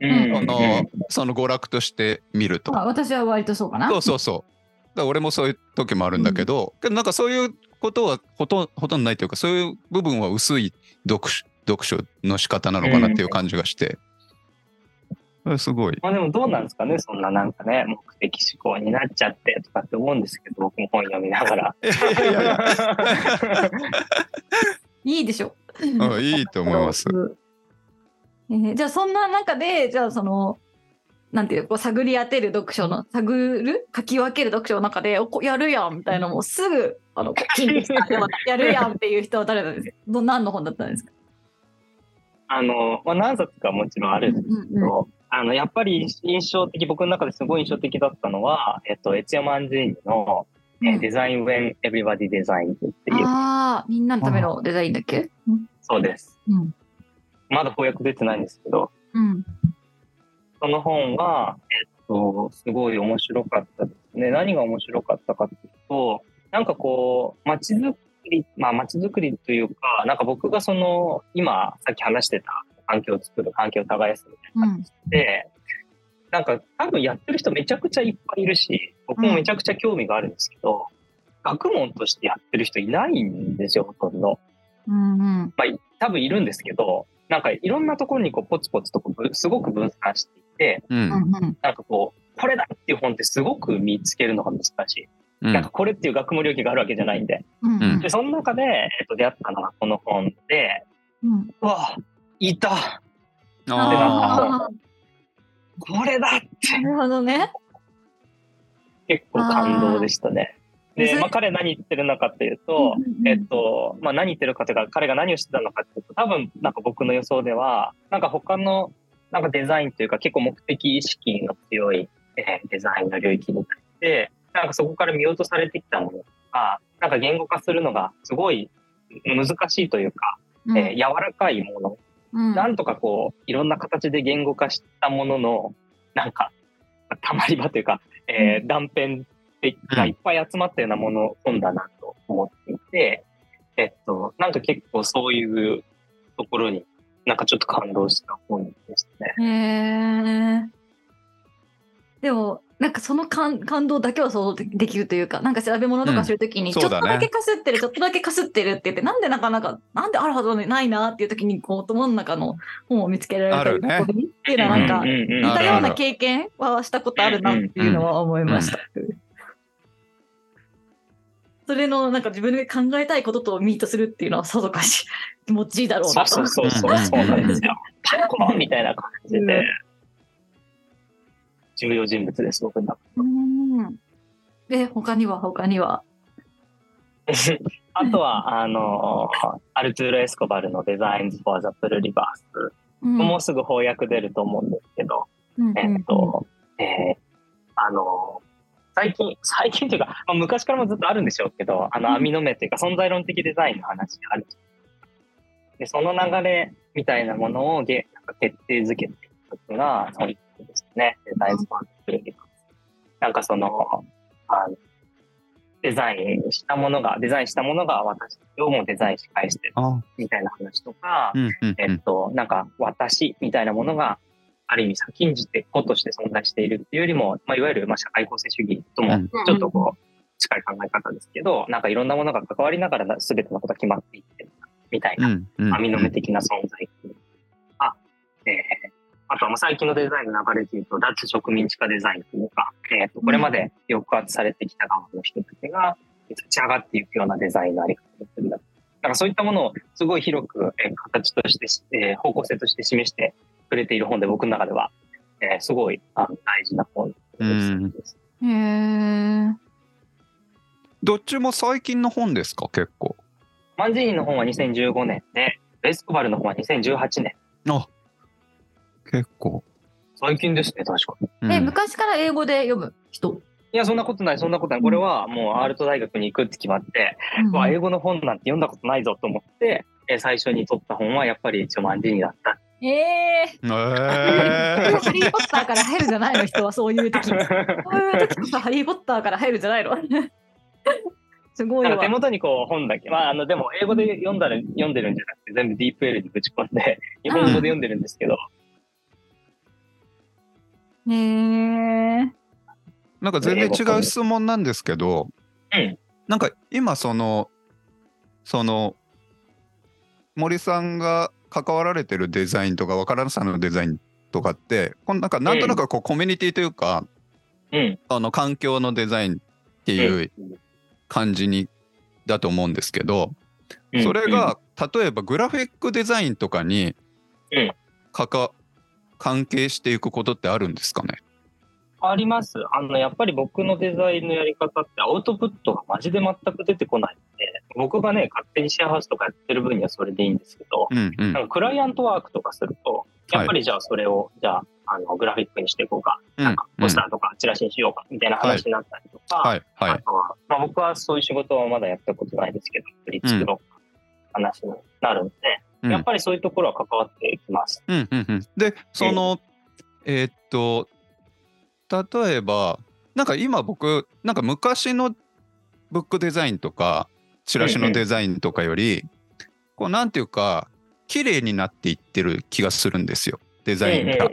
うん
そのその娯楽として見ると。
まあ、私は割とそうかな。
そうそうそう。だから俺もそういう時もあるんだけど、けどなんかそういうことはほとんほとんどないというかそういう部分は薄い読書読書の仕方なのかなっていう感じがして、それすごい。
まあでもどうなんですかね、そんななんかね、目的思考になっちゃってとかって思うんですけど、僕も本読みながら。
いや
いでしょ。
うんいいと思います。
えーじゃあそんな中でじゃあそのなんていうこう探り当てる読書の探る書き分ける読書の中でおこやるやんみたいなのもうすぐあの金でしたやるやんっていう人は誰なんですか？ど何の本だったんですか、
あの、まあ、何冊かもちろんあるんですけど、あの、やっぱり印象的、僕の中ですごい印象的だったのは、えっと、エツヨマンジーニの、えーデザイン when everybody designs っていう、
ああみんなのためのデザインだっけ？うん
そうです。
うん。
まだ翻訳出てないんですけど、
うん
その本は、えっと、すごい面白かったですね。何が面白かったかっていうと、なんかこう、街づくり、まあ街づくりというか、なんか僕がその、今、さっき話してた環境を作る、環境を耕すみたいな
うん
で、なんか多分やってる人めちゃくちゃいっぱいいるし、僕もめちゃくちゃ興味があるんですけど、学問としてやってる人いないんですよ、ほとんど。
うんうん
まあ、多分いるんですけど、なんかいろんなところにこうポツポツとこうぶすごく分散していて、
うん。
なんかこう、これだっていう本ってすごく見つけるのが難しい。
うん。
なんかこれっていう学問領域があるわけじゃないんで。で、その中で、えっと、出会ったのがこの本で、
うん。
うわ、いた。
あ
あ
これだって。
ーなるほどね。
結構感動でしたね。で、まあ、彼何言ってるのかっていうと、
うんうんうん。
えっと、まあ、何言ってるかというか、彼が何をしてたのかっていうと、多分、なんか僕の予想では、なんか他の、なんかデザインというか、結構目的意識の強い、えーデザインの領域に対して、なんかそこから見落とされてきたものとか、なんか言語化するのがすごい難しいというか、
うん。
えー柔らかいもの、
うん。
なんとかこう、いろんな形で言語化したものの、なんか、たまり場というか、えー断片がいっぱい集まったようなもの、本だなと思っていて、えっと、なんか結構そういうところになんかちょっと感動した本でしたね。
へえ。でも、なんかその感感動だけは想像でできるというか、なんか調べ物とかするときに、ちょっと
だ
けかすってる、ちょっとだけかすってるって言って、なんでなかなか、なんであるはずないなっていうときに、こう、頭の中の本を見つけられたり
ね
っていうのはなんか、
うんうんうん
似たような経験はしたことあるなっていうのは思いました。それのなんか自分で考えたいこととミートするっていうのはさぞかし 気持ちいいだろうなと。
そうそうそうそう、なんですよ。パコンみたいな感じで、重要人物です、僕の中
うんで、他には他には。
あとは、あの、アルトゥーロ・エスコバルの Designs for the Pluriverse。
うん
もうすぐ翻訳出ると思うんですけど、
うん
えっと、えーあの、最近、最近というか、まあ、昔からもずっとあるんでしょうけど、あの、
うん
網の目というか、存在論的デザインの話がある。で、その流れみたいなものをげなんか決定づけていくのが、その一個ですね。デザインズパンクルなんかその、あの、デザインしたものが、デザインしたものが私をもデザインし返してる
あ
みたいな話とか、
うんうんうん
えっと、なんか私みたいなものがある意味先んじて個として存在しているっていうよりも、まあ、いわゆるまあ社会構成主義とも
うん。
ちょっとこう近い考え方ですけど、なんかいろんなものが関わりながら全てのことが決まっていってるみたいな網の目的な存在あ、えーあとはまあ最近のデザインの流れでいうと脱植民地化デザインというか、えーとこれまで抑圧されてきた側の人たちが立ち上がっていくようなデザインのあり方だったりだとかなんかそういったものをすごい広く、えー形としてし、えー方向性として示してくれている本で僕の中では、えーすごいあの大事な本です。
どっちも最近の本ですか？結構
マンジーニの本は2015年で、エスコバルの本は2018年。
あ結構、
最近ですね、確かに。
うん
え、昔から英語で読む人？
いや、そんなことない、そんなことない。これはもうアールト大学に行くって決まって、
うん
うわ英語の本なんて読んだことないぞと思って、えー最初に取った本はやっぱり一応マンジーニだった。
ええ
えー
ハリー・ポッターから入るんじゃないの人はそういう時。そういう時こそハリー・ポッターから入るんじゃないの？すごいわ
なんか手。元にこう本だけ、まあ、あのでも英語で読んだら読んでるんじゃなくて全部 DeepL にぶち込んで日本語で読んでるんですけど、
ねえ。
なんか全然違う質問なんですけど、
うん
なんか今そのその森さんが関わられてるデザインとか若菜さんのデザインとかってこのなんかなんとなくこうコミュニティというか、
うん。
あの環境のデザインっていう感じにだと思うんですけど、
うん。
それ、が例えばグラフィックデザインとかに
うん。
かか関係していくことってあるんですかね？
あります。あの、やっぱり僕のデザインのやり方ってアウトプットがマジで全く出てこないんで、僕がね、勝手にシェアハウスとかやってる分にはそれでいいんですけど、
うんうん。
なんかクライアントワークとかすると、やっぱりじゃあそれを、じゃあ、あの、グラフィックにしていこうか、
うん
なんかポスターとかチラシにしようか、みたいな話になったりとか、
はい。はい。
あとは、まあ僕はそういう仕事はまだやったことないですけど、振り作ろうか、話になるんで、
うん。
やっぱりそういうところは関わっていきます。
うんうんうん、でそのえーっと例えばなんか今僕なんか昔のブックデザインとかチラシのデザインとかより、こうなんていうか綺麗になっていってる気がするんですよ。デザインが。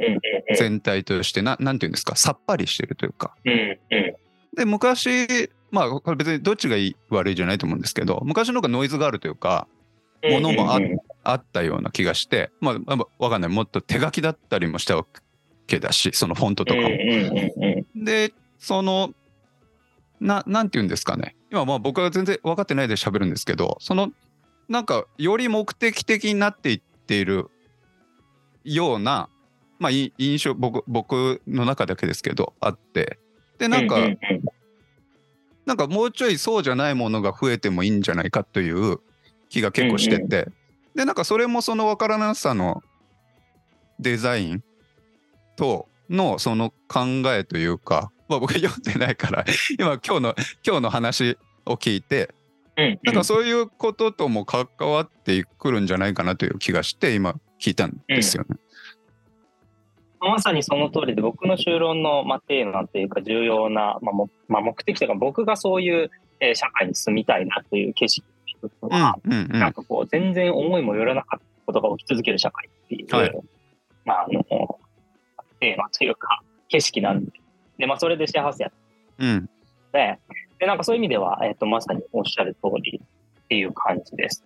全体として。ななんていうんですか？さっぱりしてるというか。で昔まあ別にどっちがいい悪いじゃないと思うんですけど昔の方がノイズがあるというか
うん
ものもあったような気がしてまあまあわかんない。もっと手書きだったりもしたわけだしそのフォントとかも。でそのななんて言うんですかね。今まあ僕は全然分かってないで喋るんですけどそのなんかより目的的になっていっているような、まあ、い印象僕僕の中だけですけどあって。でなんか、なんかもうちょいそうじゃないものが増えてもいいんじゃないかという気が結構してて、でなんかそれもその分からなさのデザインとのその考えというか、まあ、僕読んでないから 今今日の今日の話を聞いて
うん。
なんかそういうこととも関わってくるんじゃないかなという気がして今聞いたんですよね。
まさにその通りで僕の修論の、まあ、テーマというか重要な、まあもまあ、目的というか僕がそういう、えー社会に住みたいなという景色の一つ
うん
は、
うんうん。
なんかこう全然思いもよらなかったことが起き続ける社会っていう、
はい。
まああのテーマというか景色なんでで、まあ、それでシェアハウスやっ
うん。
て、で、なんかそういう意味では、えっ、と、まさにおっしゃる通りっていう感じです。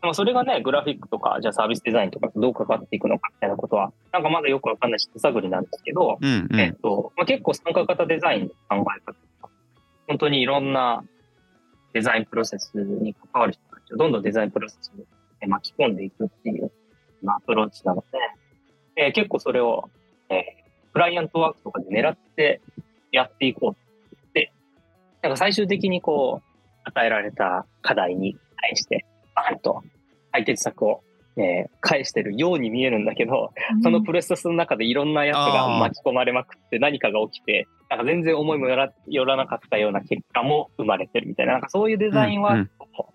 でもそれがね、グラフィックとか、じゃあサービスデザインとかとどう関わっていくのかみたいなことは、なんかまだよくわかんないし、手探りなんですけど、
うん。う
えっ
ん。
と、まあ、結構参加型デザインの考え方とか、本当にいろんなデザインプロセスに関わる人たちをどんどんデザインプロセスにえ巻き込んでいくっていうまあアプローチなので、えー結構それを、えークライアントワークとかで狙ってやっていこうって、なんか最終的にこう、与えられた課題に対して、バーンと解決策を、えー返してるように見えるんだけど、そのプロセスの中でいろんなやつが巻き込まれまくって何かが起きて、なんか全然思いもよらよらなかったような結果も生まれてるみたいな、なんかそういうデザインワークを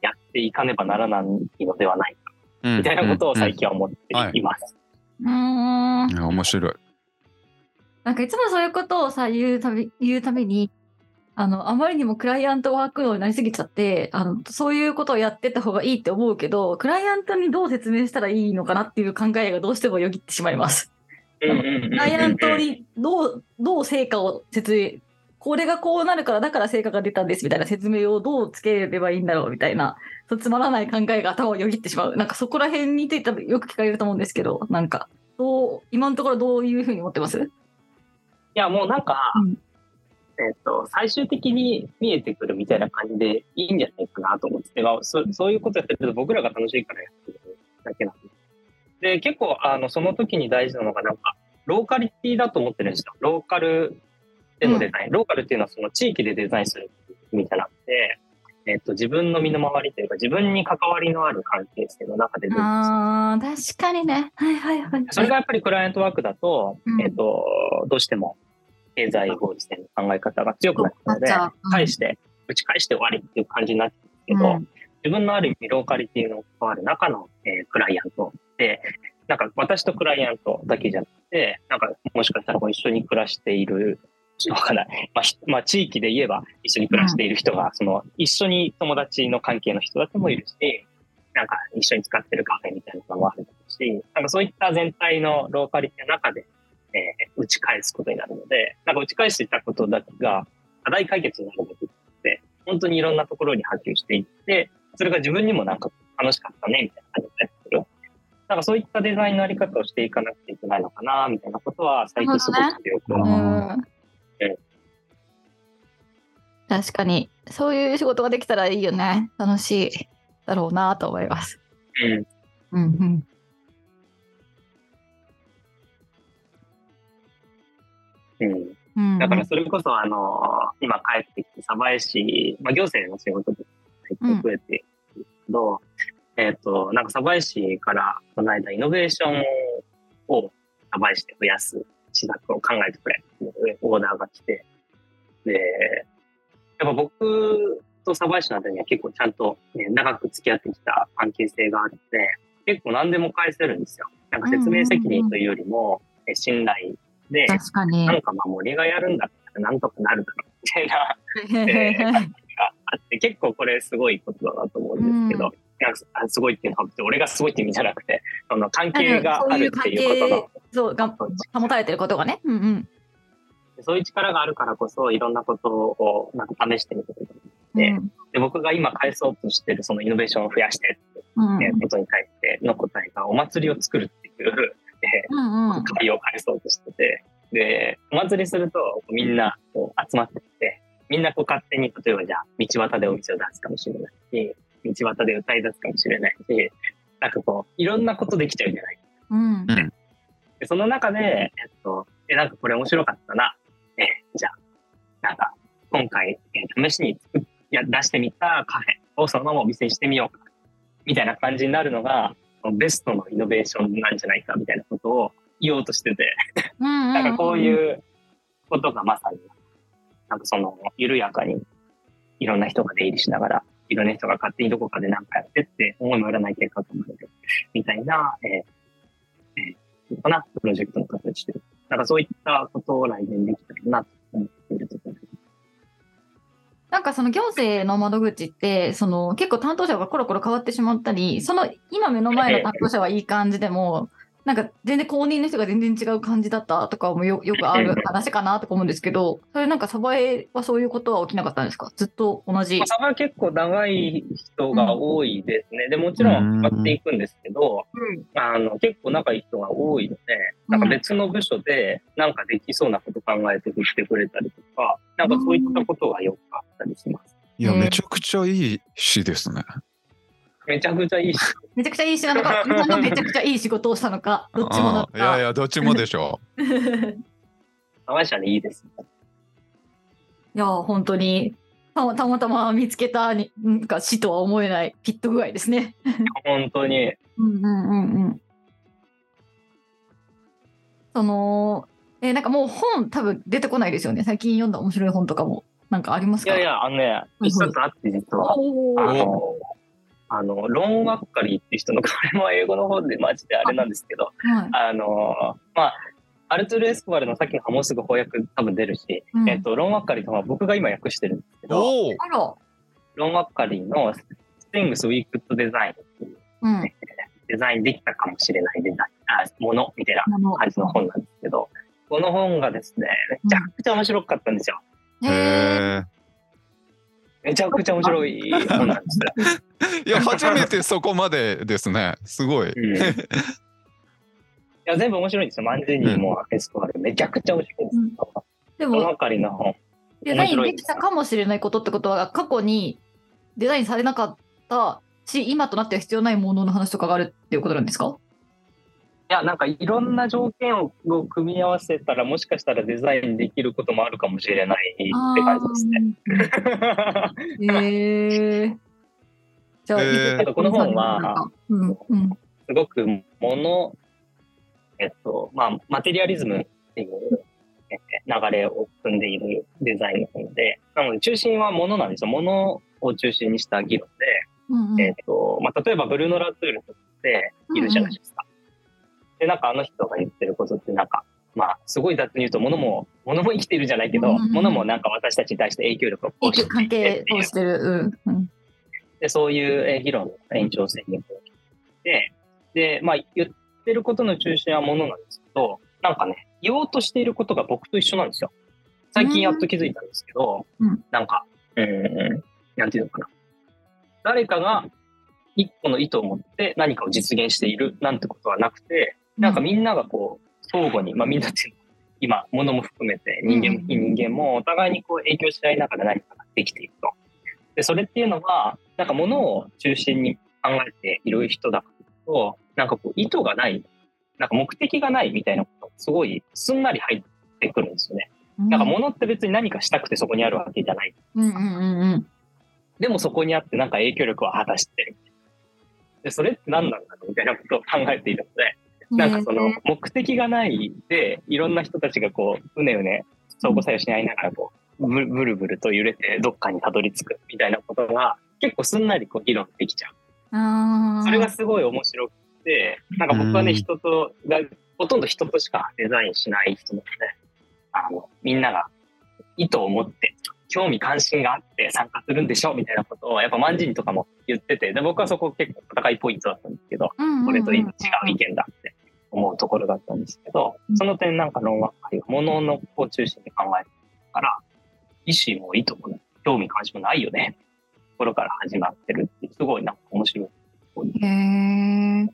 やっていかねばならないのではないか、
うん。
みたいなことを最近は思っています。
うーん
面白い。
なんかいつもそういうことをさ、言うたび、言うたびに、あの、あまりにもクライアントワークになりすぎちゃって、あの、そういうことをやってった方がいいって思うけど、クライアントにどう説明したらいいのかなっていう考えがどうしてもよぎってしまいます。クライアントにどう、どう成果を説明、これがこうなるから、だから成果が出たんですみたいな説明をどうつければいいんだろうみたいな、そうつまらない考えが頭をよぎってしまう。なんかそこら辺についてよく聞かれると思うんですけど、なんか、どう、今のところどういうふうに思ってます？
いや、もうなんか、
うん
えっ、と、最終的に見えてくるみたいな感じでいいんじゃないかなと思ってそそういうことやってると僕らが楽しいからやってるだけなんで。で、結構、あの、その時に大事なのが、なんか、ローカリティだと思ってるんですよ。ローカルでのデザイン。ローカルっていうのはその地域でデザインするみたいなので、えっ、と、自分の身の回りというか、自分に関わりのある関係性の中でデザインする
ああ、確かにね。はいはいはい。
それがやっぱりクライアントワークだと、
うん
えっ、と、どうしても経済合理性の考え方が強くなるので返して、打ち返して終わりっていう感じになってるけど、
うん
自分のある意味ローカリティの関わる中の、えークライアントで、なんか私とクライアントだけじゃなくて、なんかもしかしたらこう一緒に暮らしている、わかんない。まあ、ひまあ、地域で言えば一緒に暮らしている人が、その一緒に友達の関係の人たちもいるし、なんか一緒に使ってるカフェみたいなのもあるし、なんかそういった全体のローカリティの中で、えー打ち返すことになるので、なんか打ち返していたことだけが課題解決になるべきって、本当にいろんなところに波及していって、それが自分にもなんか楽しかったね、みたいな感じでする。なんかそういったデザインのあり方をしていかなくちゃいけないのかな、みたいなことは最近すごくよく
なるほどね
う確かに、そういう仕事ができたらいいよね。楽しい。だろうなと思います。
うん。
うんうん。
うん。
うん、
だからそれこそ、あの、今帰ってきて、鯖江市、まあ、行政の仕事で最近増えてるけど、えっ、と、なんか鯖江市から、この間、イノベーションを鯖江市で増やす施策を考えてくれっていうオーダーが来て、で、やっぱ僕と鯖江市のあたりには結構ちゃんと、ね、長く付き合ってきた関係性があって、結構何でも返せるんですよ。なんか説明責任というよりも、え信頼で、
確かに。
なんかまあ森がやるんだったらなんとかなるだろうみたいな えーがあって、結構これすごいことだなと思うんですけど、
うん
なんかあすごいっていうのは俺がすごいって意味じゃなくて、その関係があるっていうことの、
そうが保たれてることがね。うんうん。
そういう力があるからこそいろんなことをなんか試してみてくれる。で
うん。
で僕が今返そうとしてるそのイノベーションを増やしてってことに対しての答えがお祭りを作るっていう、え
うんうん。
ー会を返そうとしてて、で、お祭りするとみんなこう集まってきて、みんなこう勝手に例えばじゃあ道端でお店を出すかもしれないし、道端で歌い出すかもしれないし、なんかこういろんなことできちゃうじゃない
うん
でその中で、えっと、え、なんかこれ面白かったな。え、じゃあ、なんか、今回、え試しに作っや出してみたカフェをそのままお店にしてみようか。みたいな感じになるのが、ベストのイノベーションなんじゃないかみたいなことを言おうとしてて、
うん。
なんかこう
う
いうことがまさに、なんかその、緩やかにいろんな人が出入りしながら、いろんな人が勝手にどこかで何かやってって、思いもよらない結果となるみたいな、えーえー、かな、プロジェクトの形で。なんかそういったことを来年できたらなと思っているところです。
なんかその行政の窓口って、その結構担当者がコロコロ変わってしまったり、その今目の前の担当者はいい感じでも、なんか全然公認の人が全然違う感じだったとかもよよくある話かなとか思うんですけど、それなんかサバエはそういうことは起きなかったんですか？ずっと同じ？
まあ。サバは結構長い人が多いですね。でもちろん変わっていくんですけど、
うん
あの結構仲いい人が多いので、なんか別の部署でなんかできそうなこと考えて振ってくれたりとか、なんかそういったことがよくあったりします。
いや、
ね
めちゃくちゃいい詩ですね。
めちゃくちゃいいし、
めちゃくちゃいい仕事なのか、今のめちゃくちゃいい仕事をしたのか、どっちもなの
あーいやい
か。
や、どっちもでしょ
サバ社でいいです。
いや、本当に。たまたまたま見つけたになんか死とは思えないフィット具合ですね。
本当に。
うんうんうんうん。その、えーなんかもう本多分出てこないですよね。最近読んだ面白い本とかも。なんかありますか？
いやいや、あのね、
うん
一冊あって実は、あの、あの、ロン・ワッカリーっていう人の、これも英語の方でマジであれなんですけど、
はい
あの、まあ、アルトゥル・エスコバルのさっきのもうすぐ翻訳多分出るし、
うん
えっと、ロン・ワッカリーとは僕が今訳してるんですけ
う。
ど。ロン・ワッカリーの Things We Could Design っていう
うん。
デザインできたかもしれないデザイン、あ、ものみたいな感じの本なんですけど、この本がですね、めちゃくちゃ面白かったんですよ。
へー
へ
めちゃくちゃ面白い本なんです。
え。いや、初めてそこまでですね。すごい。
うんいや全部面白いんですよ。マンジェニーもエスコバルめちゃくちゃ面白いんですけど、
でも、
そのあかりの本。
デザインできたかもしれないことってことは、過去にデザインされなかったし、今となっては必要ないものの話とかがあるっていうことなんですか？
いや、なんかいろんな条件を組み合わせたら、もしかしたらデザインできることもあるかもしれないって感じですね。
ね。へえ。じゃあ、
えー
この本は、
うんうん。
すごくもの、えっと、まあ、マテリアリズムっていうえー流れを組んでいるデザインの本で、なので中心はものなんですよ。ものを中心にした議論
うんうん
で、えっと、まあ、例えばブルーノ・ラトゥールっているじゃないですか。で、なんかあの人が言ってることってなんか、まあ、すごい雑に言うと、ものも、ものも生きてるじゃないけど、
うんうんうん
ものもなんか私たちに対して影響力を行使して
関係をしてる。うんうん。
で、そういうえー議論の延長線にこう来て、で、まあ、言ってることの中心はものなんですけど、なんかね、言おうとしていることが僕と一緒なんですよ。最近やっと気づいたんですけど、
うん
なんか、うーん、なんていうのかな。誰かが一個の意図を持って何かを実現しているなんてことはなくて、なんかみんながこう、相互に、まあみんなっていうのは今、物も含めて人間も
うん
非人間もお互いにこう影響し合いながら何かができていくと。で、それっていうのは、なんか物を中心に考えている人だからこそ、なんかこう意図がない、なんか目的がないみたいなことがすごいすんなり入ってくるんですよね。なんか物って別に何かしたくてそこにあるわけじゃない。
うんうんうんうん。
でもそこにあってなんか影響力を果たしてる。で、それって何なんだろうみたいなことを考えているので、なんかその目的がないで、いろんな人たちがこう、うねうね、相互作用し合いながらこう、ブルブルブルと揺れてどっかにたどり着くみたいなことが結構すんなりこう議論できちゃう。
あー。
それがすごい面白くて、なんか僕はね、
うん。
人とが、ほとんど人としかデザインしない人なので、あの、みんなが意図を持って、興味関心があって参加するんでしょみたいなことを、やっぱ万人とかも言ってて、で、僕はそこ結構戦いポイントだったんですけど、これと違う意見だ思うところだったんですけど
うん、
その点なんか論は、もののを中心に考えてるから、意思も意図も興味関心もないよね。ところから始まってるってすごいなんか面白い。
へえ。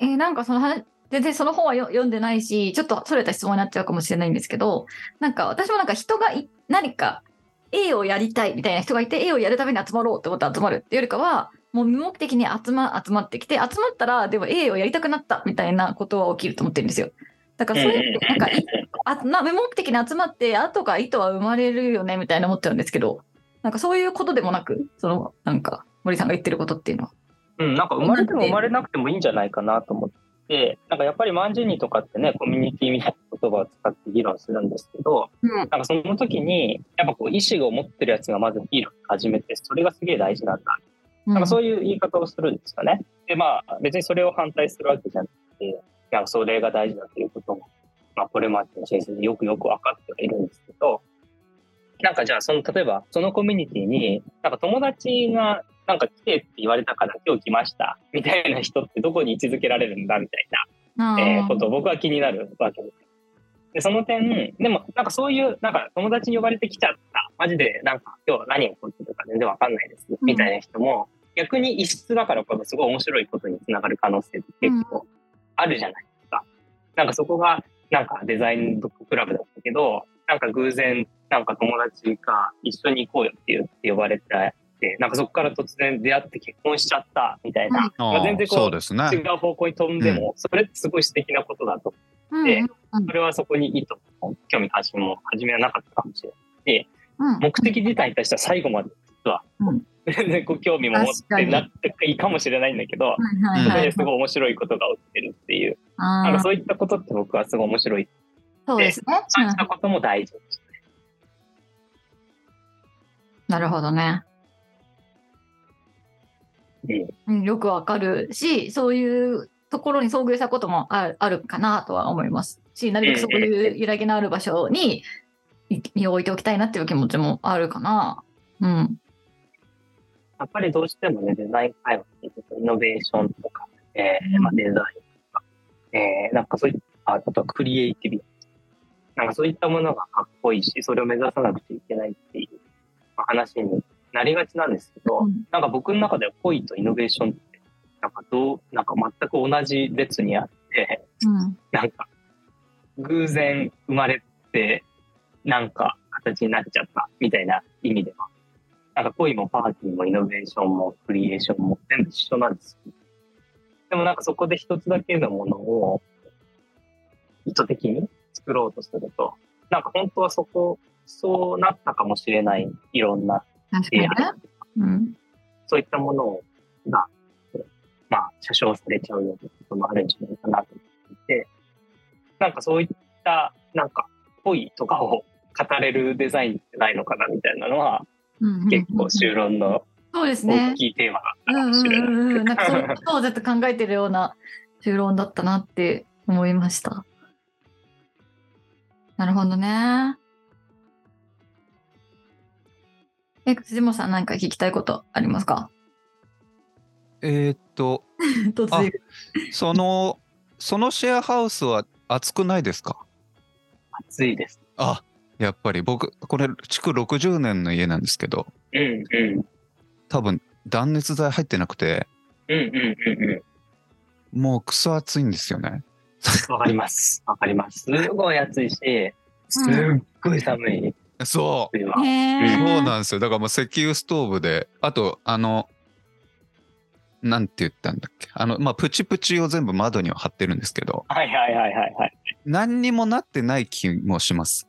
えーなんかその話、全然その本はよ読んでないし、ちょっとそれた質問になっちゃうかもしれないんですけど、なんか私もなんか人がい何か A をやりたいみたいな人がいて A をやるために集まろうって思って集まるっていうよりかは、もう無目的に集ま集まってきて、集まったらでも A をやりたくなったみたいなことは起きると思ってるんですよ。だからそういう、なんかいあな無目的に集まって、後が意図は生まれるよねみたいな思っちゃうんですけど、なんかそういうことでもなく、そのなんか森さんが言ってることっていうのは。
うん、なんか生まれても生まれなくてもいいんじゃないかなと思って、なんかやっぱりマンジュニとかってね、コミュニティみたいな言葉を使って議論するんですけど、
うん
なんかその時に、やっぱこう意思を持ってるやつがまず議論始めて、それがすげえ大事なんだ。なんかそういう言い方をするんですかね。で、まあ別にそれを反対するわけじゃなくて、なんかそれが大事だということも、まあこれまでの先生でよくよく分かってはいるんですけど、なんかじゃあその、例えばそのコミュニティに、なんか友達がなんか来てって言われたから今日来ましたみたいな人ってどこに位置づけられるんだみたいな、えーことを僕は気になるわけです。で、その点、でもなんかそういう、なんか友達に呼ばれてきちゃった、マジでなんか今日何が起こってるか全然わかんないです、みたいな人も、逆に異質だからこそすごい面白いことにつながる可能性って結構あるじゃないですか。なんかそこがなんかデザインブッククラブだったけど、なんか偶然なんか友達が一緒に行こうよって言って呼ばれて、なんかそこから突然出会って結婚しちゃったみたいな、まあ、全然こう
そうですね。
違う方向に飛んでも、それってすごい素敵なことだと
うん
で
うん
それはそこに意図も興味関心も初めはなかったかもしれない。
うん
目的自体に対しては最後まで実は
うん
全然興味も持ってなっていいかもしれないんだけど、すごい面白いことが起きてるっていう、なんかそういったことって僕はすごい面白い
そうですね。
感じたことも大事。
なるほどね。
うん
うんよくわかるし、そういうところに遭遇したこともあるかなとは思いますし、なるべくそういう揺らぎのある場所にい身を置いておきたいなっていう気持ちもあるかな。うん。
やっぱりどうしてもね、デザイン会話っていうとイノベーションとか、えーまあ、デザインとか、えーなんかそういった、あとはクリエイティビティ。なんかそういったものがかっこいいし、それを目指さなくちゃいけないっていうまあ話になりがちなんですけど、
うん
なんか僕の中では恋とイノベーションって、なんかどう、なんか全く同じ列にあって、
うん。
なんか偶然生まれて、なんか形になっちゃったみたいな意味では、なんか恋もパーティーもイノベーションもクリエーションも全部一緒なんですよ。でもなんかそこで一つだけのものを意図的に作ろうとすると、なんか本当はそこ、そうなったかもしれないいろんな
確かにね。うん。
そういったものが、まあ、車掌されちゃうようなこともあるんじゃないかなと思っていて、なんかそういった、なんか、恋とかを語れるデザインってないのかなみたいなのは、
うん
結構修論の
そうですね
大。きいテーマだった
うんうん
かもしれない。
うんうん。なんかそういうことをずっと考えてるような修論だったなって思いました。なるほどね。え、辻本さん何か聞きたいことありますか？
えーっと、
突然。
その、そのシェアハウスは暑くないですか？
暑いです。
あ、やっぱり僕、これ、築60年の家なんですけど、
うんうん。
多分断熱材入ってなくて、
うんうんうんう
もうクソ暑いんですよね。
ん。わかります。わかります。すごい暑いし、すっごい寒い。
そう。
冬は。
へー
そうなんですよ。だからもう石油ストーブで、あと、あの、なんて言ったんだっけ。あの、まあ、プチプチを全部窓には貼ってるんですけど、
はいはいはいはいはい。
何にもなってない気もします。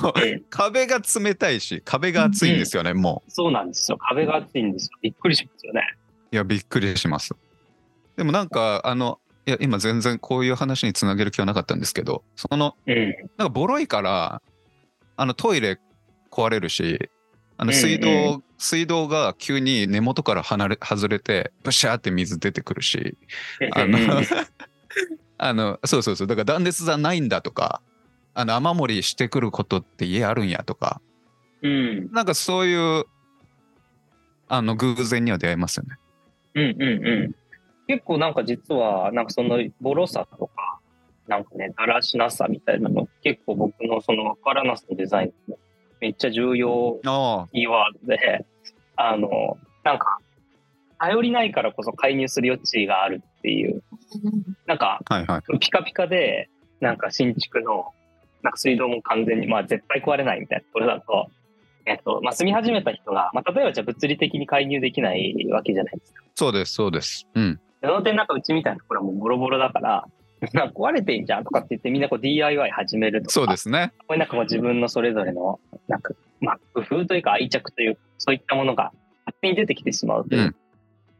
もう壁が冷たいし、壁が熱いんですよね、も
そうなんですよ。壁が厚いんですよ。びっくりしますよね。
う。いや、びっくりします。でもなんか、あの、いや、今全然こういう話につなげる気はなかったんですけど、その、
うん。
なんかボロいから、あのトイレ壊れるし、あの
うん
水道、
う
水道が急に根元から離れ外れて、ブシャーって水出てくるし、あの、あの、そうそうそう、だから断熱材ないんだとか、あの雨漏りしてくることって家あるんやとか、
うん。
なんかそういう、あの偶然には出会いますよね。
うんうんうん。結構なんか実は、なんかそのボロさとか、なんかね、だらしなさみたいなの、結構僕のそのわからなさのデザインのめっちゃ重要
あ
キーワードで、あの、なんか、頼りないからこそ介入する余地があるっていう、なんか、
あ、はいはい。
ピカピカで、なんか新築の、なんか水道も完全に、まあ絶対壊れないみたいなところだと、えっと、まあ住み始めた人が、まあ例えばじゃあ物理的に介入できないわけじゃないですか。
そうです、そうです。うん。
その点なんかうちみたいなところはもうボロボロだから、なんか壊れてんじゃんとかって言ってみんなこう DIY 始めるとか。
そうですね。
これなんかもう自分のそれぞれの、なんか、まあ工夫というか愛着というか、そういったものが勝手に出てきてしまうという。
うん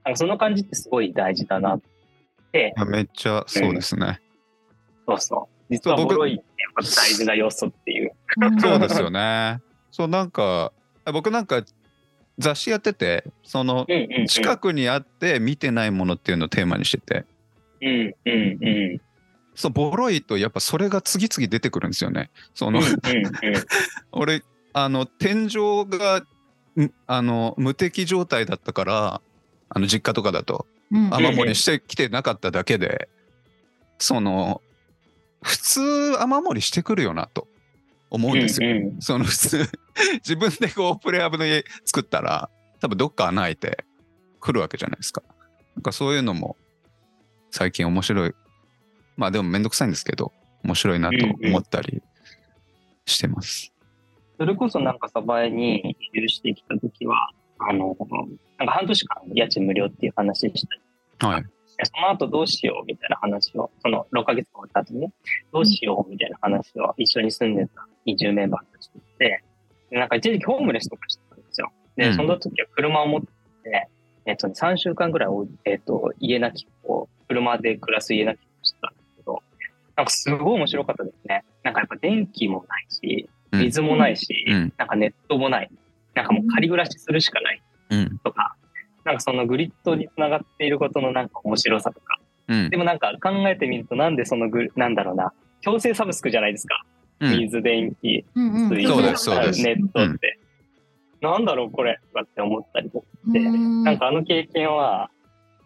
なんかその感じってすごい大事だなって、
めっちゃそうですね。
そうそう。実はボロい大事な要素っていう。
そうですよね。そうなんか僕なんか雑誌やっててその。近くにあって見てないものっていうのをテーマにしてて
うんうんうん。
そうボロいとやっぱそれが次々出てくるんですよね。その。俺あの天井がんあの無敵状態だったからあの実家とかだと
うん
雨漏りしてきてなかっただけでその普通雨漏りしてくるよなと思うんですよ。
うんうん
その普通 自分でこうプレハブの家作ったら多分どっか穴開いて来るわけじゃないですか。なんかそういうのも最近面白いまあでもめんどくさいんですけど面白いなと思ったりしてます。
それこそなんか鯖江に移住してきた時は、あの、なんか半年間家賃無料っていう話でしたり
はい。
でその後どうしようみたいな話を、その6ヶ月終わった後にね、どうしようみたいな話を一緒に住んでた移住メンバーたちとして、でなんか一時期ホームレスとかしてたんですよ。で、
うん
その時は車を持って、えっとね、3週間ぐらいお、えっと、家なきを、車で暮らす家なきをしてたんですけど、なんかすごい面白かったですね。なんかやっぱ電気もないし、
うん
水もないし、
うん
なんかネットもない。なんかもう仮暮らしするしかない
うん。
とか、なんかそのグリッドにつながっていることのなんか面白さとか、
うん
で。もなんか考えてみるとなんでそのグなんだろうな、強制サブスクじゃないですか。
うん。
水、電気、
うんうん
水、
そうですそうです
ネットって。なんだろうこれとかって思ったりとかなんかあの経験は、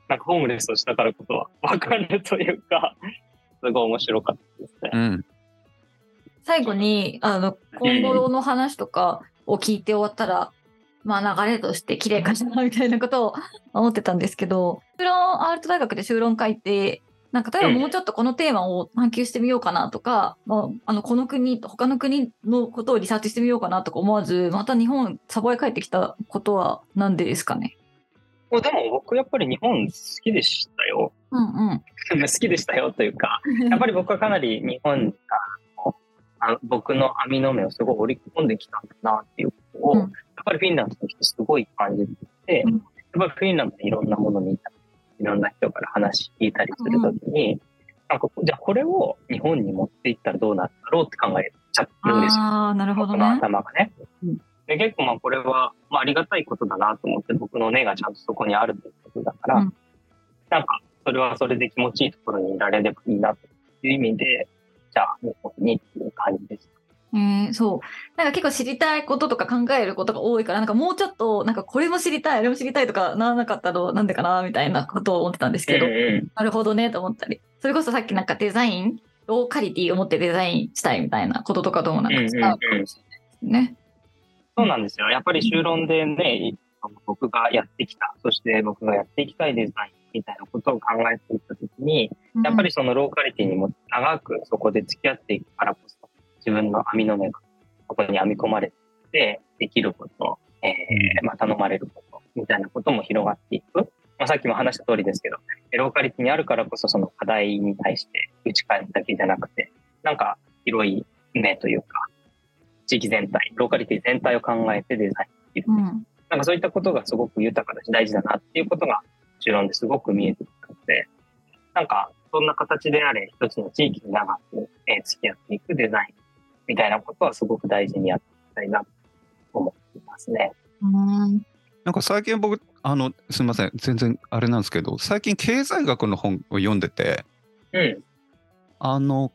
なんかホームレスをしたからこそは分かるというか、すごい面白かったですね。
うん。
最後に、あの、今後の話とかを聞いて終わったら、まあ流れとして綺麗かなみたいなことを思ってたんですけど、修論、アールト大学で修論書いて、なんか例えばもうちょっとこのテーマを探求してみようかなとか、まあ、あの、この国、他の国のことをリサーチしてみようかなとか思わず、また日本、サボへ帰ってきたことはなんでですかね？
でも僕やっぱり日本好きでしたよ。
うんうん。
好きでしたよというか、やっぱり僕はかなり日本があの僕の網の目をすごい織り込んできたんだなっていうことを、
うん
ぱりフィンランドの人すごい感じてて、
うん
やっぱりフィンランドでいろんなもの見たり、いろんな人から話聞いたりするときに、なんかじゃあこれを日本に持っていったらどうなるんだろうって考えちゃってるんですよ。
ああ、なるほどね。
頭がね
うん。
で結構まあこれは、まあ、ありがたいことだなと思って僕の根がちゃんとそこにあるということだから、
うん
なんかそれはそれで気持ちいいところにいられればいいなという意味で、じゃあ日本にっていう感じです。
えー、そう。なんか結構知りたいこととか考えることが多いから、なんかもうちょっと、なんかこれも知りたい、あれも知りたいとかならなかったらなんでかな、みたいなことを思ってたんですけど、
うんうん
なるほどね、と思ったり。それこそさっきなんかデザイン、ローカリティを持ってデザインしたいみたいなこととかともなんか使うかもしれないですね。
そうなんですよ。やっぱり修論でね、僕がやってきた、そして僕がやっていきたいデザインみたいなことを考えていったときに、やっぱりそのローカリティにも長くそこで付き合っていくからこそ、自分の網の目がそこに編み込まれて、できること、えーまあ、頼まれること、みたいなことも広がっていく。まあ、さっきも話した通りですけど、ローカリティにあるからこそその課題に対して打ち返すだけじゃなくて、なんか広い目というか、地域全体、ローカリティ全体を考えてデザインできる。
うん。
なんかそういったことがすごく豊かだし大事だなっていうことが中論ですごく見えてきたので、なんかそんな形であれ一つの地域に長く、えー付き合っていくデザインみたいなことはすごく大事にやっていきたいなと思っていますね。
うん。
なんか最近僕、あの、すみません、全然あれなんですけど、最近経済学の本を読んでて、
うん。
あの、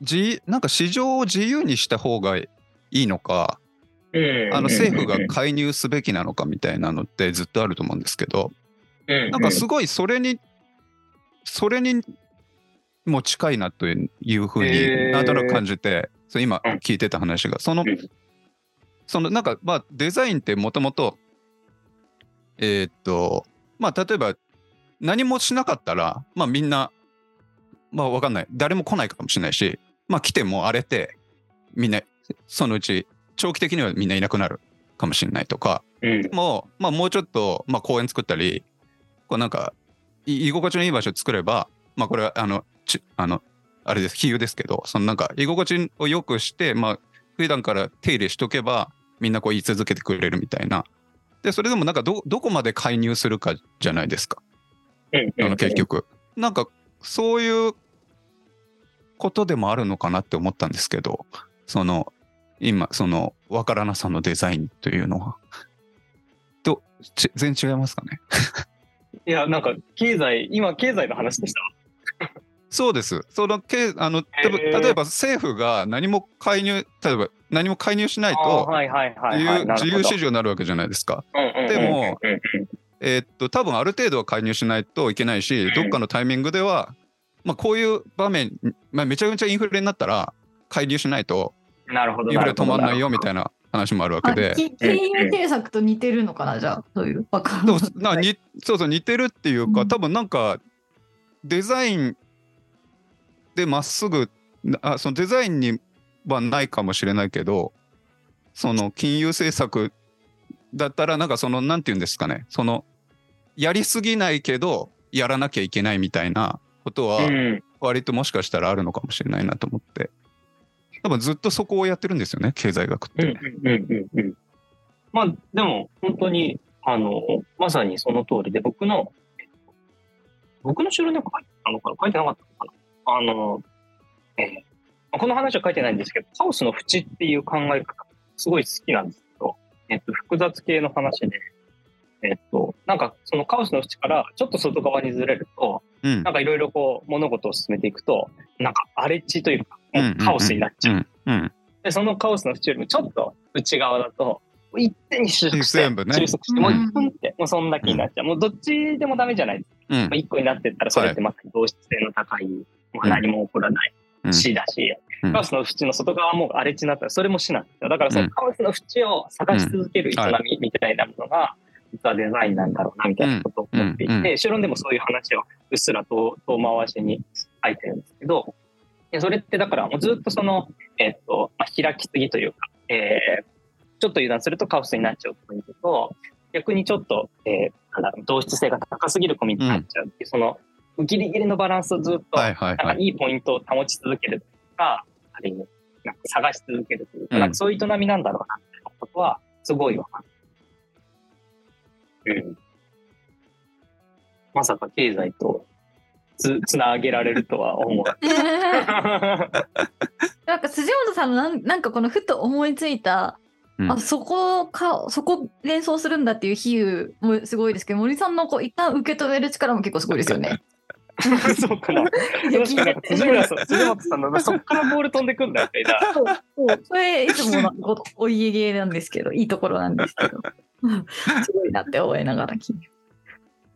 じなんか市場を自由にした方がいいのか、
うん。
あの政府が介入すべきなのかみたいなのってずっとあると思うんですけど、
うん、
なんかすごいそれに、それにも近いなというふう
へ
に
ー
なんとなく感じて、そう今
うん。
聞いてた話が、その
うん、
そのなんかまあデザインってもともと、えーっと、まあ例えば何もしなかったら、まあみんな、まあわかんない、誰も来ないかもしれないし、まあ来ても荒れて、みんなそのうち長期的にはみんないなくなるかもしれないとか、
うん。
もう、まあ、もうちょっと、まあ、公園作ったり、こうなんか、い居心地のいい場所作れば、まあ、これは、あの、ちあの、あれです、比喩ですけど、そのなんか、居心地を良くして、まあ、普段から手入れしとけば、みんなこう言い続けてくれるみたいな。で、それでもなんかど、どこまで介入するかじゃないですか、
うん。
あの結局。なんか、そういうことでもあるのかなって思ったんですけど、その、今、その、わからなさのデザインというのは。と、ち全然違いますかね？
いや、なんか経済、今経済の話でした。
そうです。そのけあの例えば
へー
例えば政府が何も介入例えば何も介入しないと
はいはいはい、
自
はい。
由市
場。
場になるわけじゃないですか。でもえーっと多分ある程度は介入しないといけないし、どっかのタイミングでは、まあ、こういう場面、まあ、めちゃめちゃインフレになったら介入しないと
なるほど。
インフレ止まんないよみ
い
たいな話もあるわ
あ
けで。
き金融政策と似てるのかなじゃあそういう
そうそう似てるっていうか、
うん
多分なんかデザインでまっすぐあそのデザインにはないかもしれないけどその金融政策だったらなんかそのなんて言うんですかねそのやりすぎないけどやらなきゃいけないみたいなことは
うん。
割ともしかしたらあるのかもしれないなと思って多分ずっとそこをやってるんですよね経済学っ
うん
て。
うんうんうんうん。まあ、でも、本当に、あの、まさにその通りで、僕の、僕の後ろにも書いてたのかな書いてなかったのかなあの、えーこの話は書いてないんですけど、カオスの縁っていう考え方、すごい好きなんですけど、えっと、複雑系の話で、えっと、なんかそのカオスの縁からちょっと外側にずれると、
うん。
なんかいろいろこう物事を進めていくと、なんか荒れ地というか、
うんう
カオスになっちゃう。
うんうん。
で、そのカオスの縁よりもちょっと内側だと、一手に収束して、
全部ね。
収束して、もう
うん。
一分って、もうそんだけになっちゃう。もうどっちでもダメじゃないですか。
うん。
まあ一個になってったら、それってまさに同質性の高い、まあ、何も起こらない
うん
死だし、
うん。
カオスの縁の外側も荒れ地になったら、それも死なんですよ。だからそのカオスの縁を探し続ける営みみたいなものが、実はデザインなんだろうな、みたいなことを思ってい
うんうん。
て、後ろでもそういう話をうっすらと遠回しに書いてるんですけど、でそれってだからもうずっとその、えっと、まあ、開きすぎというか、えーちょっと油断するとカオスになっちゃうポイントと、逆にちょっと、えーなんだろう、同質性が高すぎるコミュニティになっちゃうっていう、その、ギリギリのバランスをずっと、
はいはい
なんか
はい。
いいポイントを保ち続けるとか、ある意味、なんか探し続けるというか、
うん
なんかそういう営みなんだろうなってことは、すごいわかる。うん。まさか経済とつつなげられるとは思う。
なんか辻本さんのなんなんかこのふと思いついた、
うん
あそこかそこ連想するんだっていう比喩もすごいですけど森さんのこう一旦受け止める力も結構すごいですよね。
そうかな。確かになんか辻村さん、辻本さんの そっからボール飛んでくんだよみたいな。
そうそうそれいつものこお家芸なんですけどいいところなんですけどうん すごいなって思いながら聞いて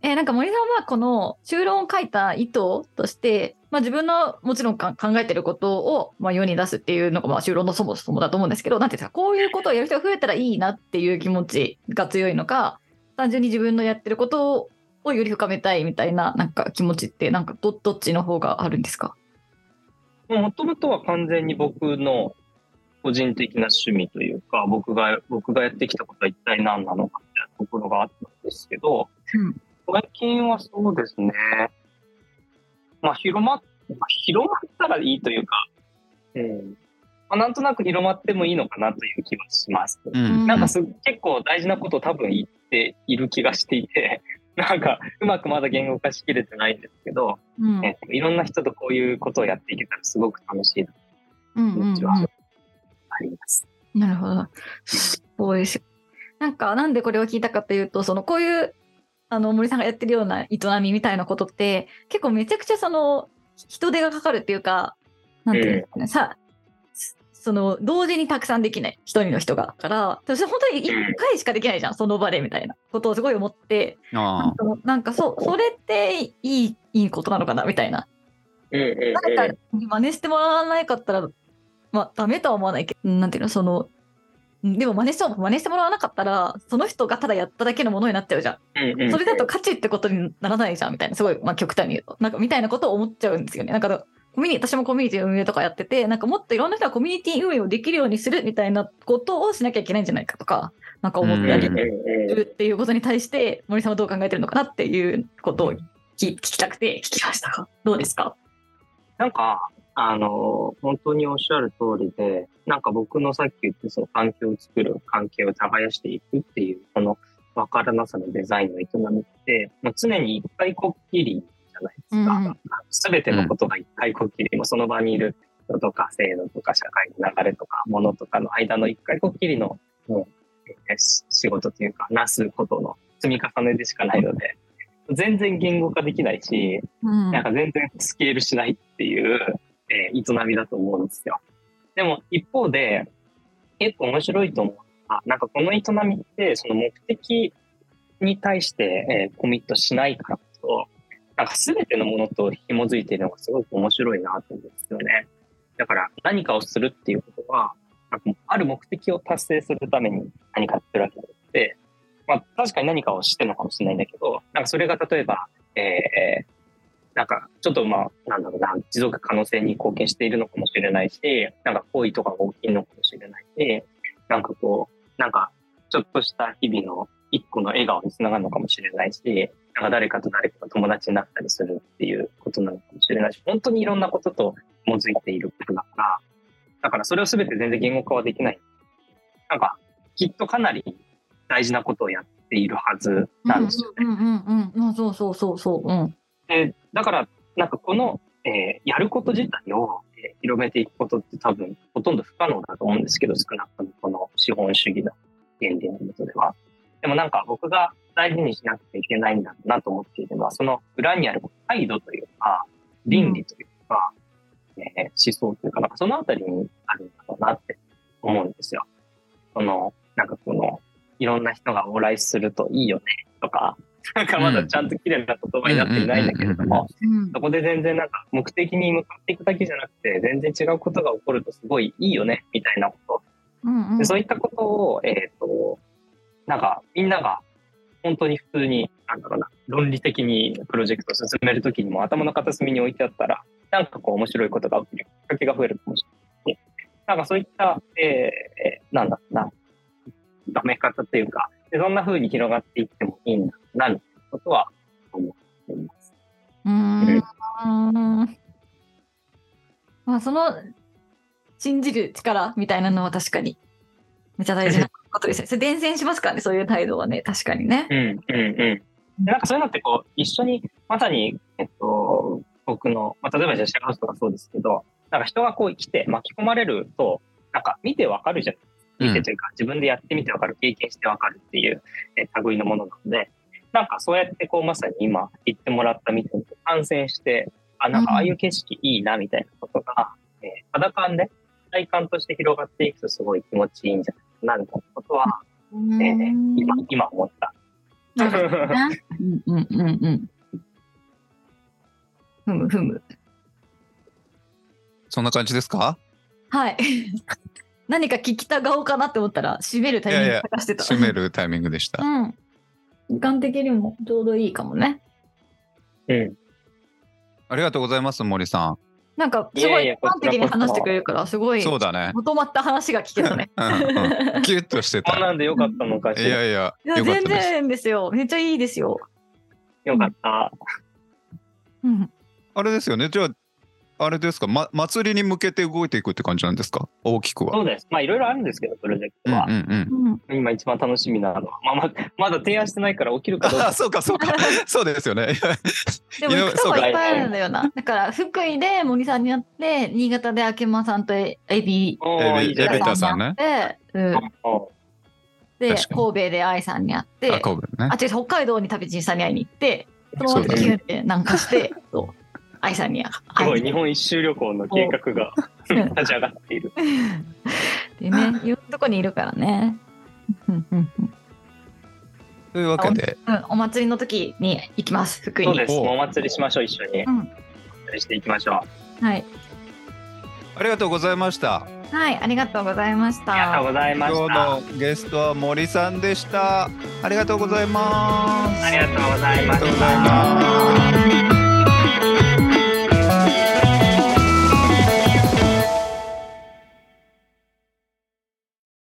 えーなんか森さんはこの修論を書いた意図として、まあ、自分のもちろんか考えてることを、まあ、世に出すっていうのが、まあ、修論のそもそもだと思うんですけどなんていうんですかこういうことをやる人が増えたらいいなっていう気持ちが強いのか単純に自分のやってることをより深めたいみたいななんか気持ちってなんかどどっちの方があるんですか？
もともとは完全に僕の個人的な趣味というか、僕が、僕がやってきたことは一体何なのかみたいなところがあったんですけど、
うん
最近はそうですね。まあ、広まっ、まあ、広まったらいいというか、うん。まあ、なんとなく広まってもいいのかなという気はします。
うん
なんかす結構大事なことを多分言っている気がしていて、なんかうまくまだ言語化しきれてないんですけど、
うん
えっといろんな人とこういうことをやっていけたらすごく楽しいな
うんうん
気持ちはあります。
なるほど。そうですよ。なんか、なんでこれを聞いたかというと、その、こういう、あの、森さんがやってるような営みみたいなことって、結構めちゃくちゃその、人手がかかるっていうか、なんていうんですかね、さ、その、同時にたくさんできない、一人の人が。から、私本当に一回しかできないじゃん、その場で、みたいなことをすごい思って、なんかそう、それっていい、いいことなのかな、みたいな。誰かに真似してもらわなかったら、まあ、ダメとは思わないけど、なんていうの、その、うんでも真似しても、真似してもらわなかったら、その人がただやっただけのものになっちゃうじゃんそれだと価値ってことにならないじゃん、みたいな、すごい、まあ、極端に言うと。なんか、みたいなことを思っちゃうんですよね。なんか、コミュニ私もコミュニティ運営とかやってて、なんかもっといろんな人がコミュニティ運営をできるようにするみたいなことをしなきゃいけないんじゃないかとか、なんか思ったり
うん
うんうん
するっていうことに対して、森さんはどう考えてるのかなっていうことを聞聞きたくて聞きました。が、どうですか？
なんか、あの、本当におっしゃる通りで、なんか僕のさっき言ったその環境を作る、関係を耕していくっていう、この分からなさのデザインの営みって、もう常に一回こっきりじゃないですか。
うん。
すべ、てのことが一回こっきり、もその場にいる人とか制度とか社会の流れとか、ものとかの間の一回こっきりの、もう、仕事というか、なすことの積み重ねでしかないので、全然言語化できないし、なんか全然スケールしないっていう、え営みだと思うんですよ。でも一方で、結構面白いと思うのは、なんかこの営みって、その目的に対して、えコミットしないからこそ、なんか全てのものと紐づいているのがすごく面白いなと思うんですよね。だから何かをするっていうことは、なんかある目的を達成するために何かやってるわけで、まあ確かに何かをしてるのかもしれないんだけど、なんかそれが例えば、えーなんか、ちょっとまあ、なんだろうな、持続可能性に貢献しているのかもしれないし、なんか行為とかが大きいのかもしれないし、なんかこう、なんか、ちょっとした日々の一個の笑顔につながるのかもしれないし、なんか誰かと誰かが友達になったりするっていうことなのかもしれないし、本当にいろんなことと紐づいていることだから、だからそれを全て全然言語化はできない。なんか、きっとかなり大事なことをやっているはずなんですよね。
うんうんうんうん。そうそうそうそう。うん。
でだから、なんかこの、えーやること自体を、えー広めていくことって多分ほとんど不可能だと思うんですけど、少なくともこの資本主義の原理のもとでは。でもなんか僕が大事にしなくちゃいけないんだなと思っているのは、その裏にある態度というか、倫理というか、えー思想というか、なんかそのあたりにあるんだろうなって思うんですよ。その、なんかこの、いろんな人が往来するといいよねとか、なんかまだちゃんと綺麗な言葉になっていないんだけれども、
うん
そこで全然なんか目的に向かっていくだけじゃなくて、全然違うことが起こるとすごいいいよね、みたいなこと。
うんうん
でそういったことを、えっ、と、なんかみんなが本当に普通に、なんだろうな、論理的にプロジェクトを進めるときにも頭の片隅に置いてあったら、なんかこう面白いことが起きるきっかけが増えるかもしれない。なんかそういった、えー、なんだろうな、画め方というか、でそんな風に広がっていってもいいんだな、みたいなことは思っています。
うんまあその信じる力みたいなのは確かにめっちゃ大事なことですね。それ伝染しますからね、そういう態度はね、確かにね。
うんうんうん。でなんかそういうのってこう、一緒に、まさに、えっと、僕の、まあ、例えばじゃあシェアハウスとかそうですけど、なんか人がこう来て巻き込まれると、なんか見てわかるじゃない見てというか、自分でやってみてわかる、経験してわかるっていう、えー類のものなので、なんかそうやってこう、まさに今言ってもらったみたいに感染して、あ、なんかああいう景色いいなみたいなことが、えー肌感で、体感として広がっていくとすごい気持ちいいんじゃないかなみたいなことは、
う
えー
ん
今、今思った。
なるほどね。うんうんうんうん。ふむふむ。
そんな感じですか？
はい。何か聞きた顔かなって思ったら、閉めるタイミング探してた。
締めるタイミングでした。
うん。時間的にもちょうどいいかもね。
うん。
ありがとうございます、森さ
なんか、すごい
いやいや
端的に話してくれるから、すご
ん。
い
そうだね。
まとまった話が聞けたね。
うんうん、キュッとしてた。
こんなんでよかったのかし
い
ら。
やいや、
いや、全。然ですよ。めっちゃいいですよ。
よかった。
うん。
あれですよね。じゃあ、あれですか、ま、祭りに向けて動いていくって感じなんですか？大きくは。
そうです。まあいろいろあるんですけど、プロジェクトは。
うんうんうん。
うん、
今一番楽しみなのは、まあ、ままだ提案してないから起きるかどう
あ
か。
そうかそうか。そうですよね。
でも行くとこいっぱいあるんだよな。だから、福井で森さんに会って、新潟で秋間さんとエビ
エビタさんね
に会って、うん、
お
で、神戸で愛さんに会って、
あ、神戸ね
あ、。違う、北海道に旅人さんに会いに行って、その
そうです
後キュンって南下して、そう愛さんに
すごい、日本一周旅行の計画が
うん
立ち上がっている。
でね、いろんなとこにいるからね。うんうんうん
というわけで、
うん、お祭りの時に行きます、福井に。
そうです。
お
お祭りしましょう、一緒に。
うん
していきましょう。
はい。
ありがとうございました。
はい、ありがとうございまし
ありがとう
た。
ございま
今日
した。
のゲストは森さんでした。ありがとうございます。
ありがとうございま
ありがとうござい
した。
ます。Thank you.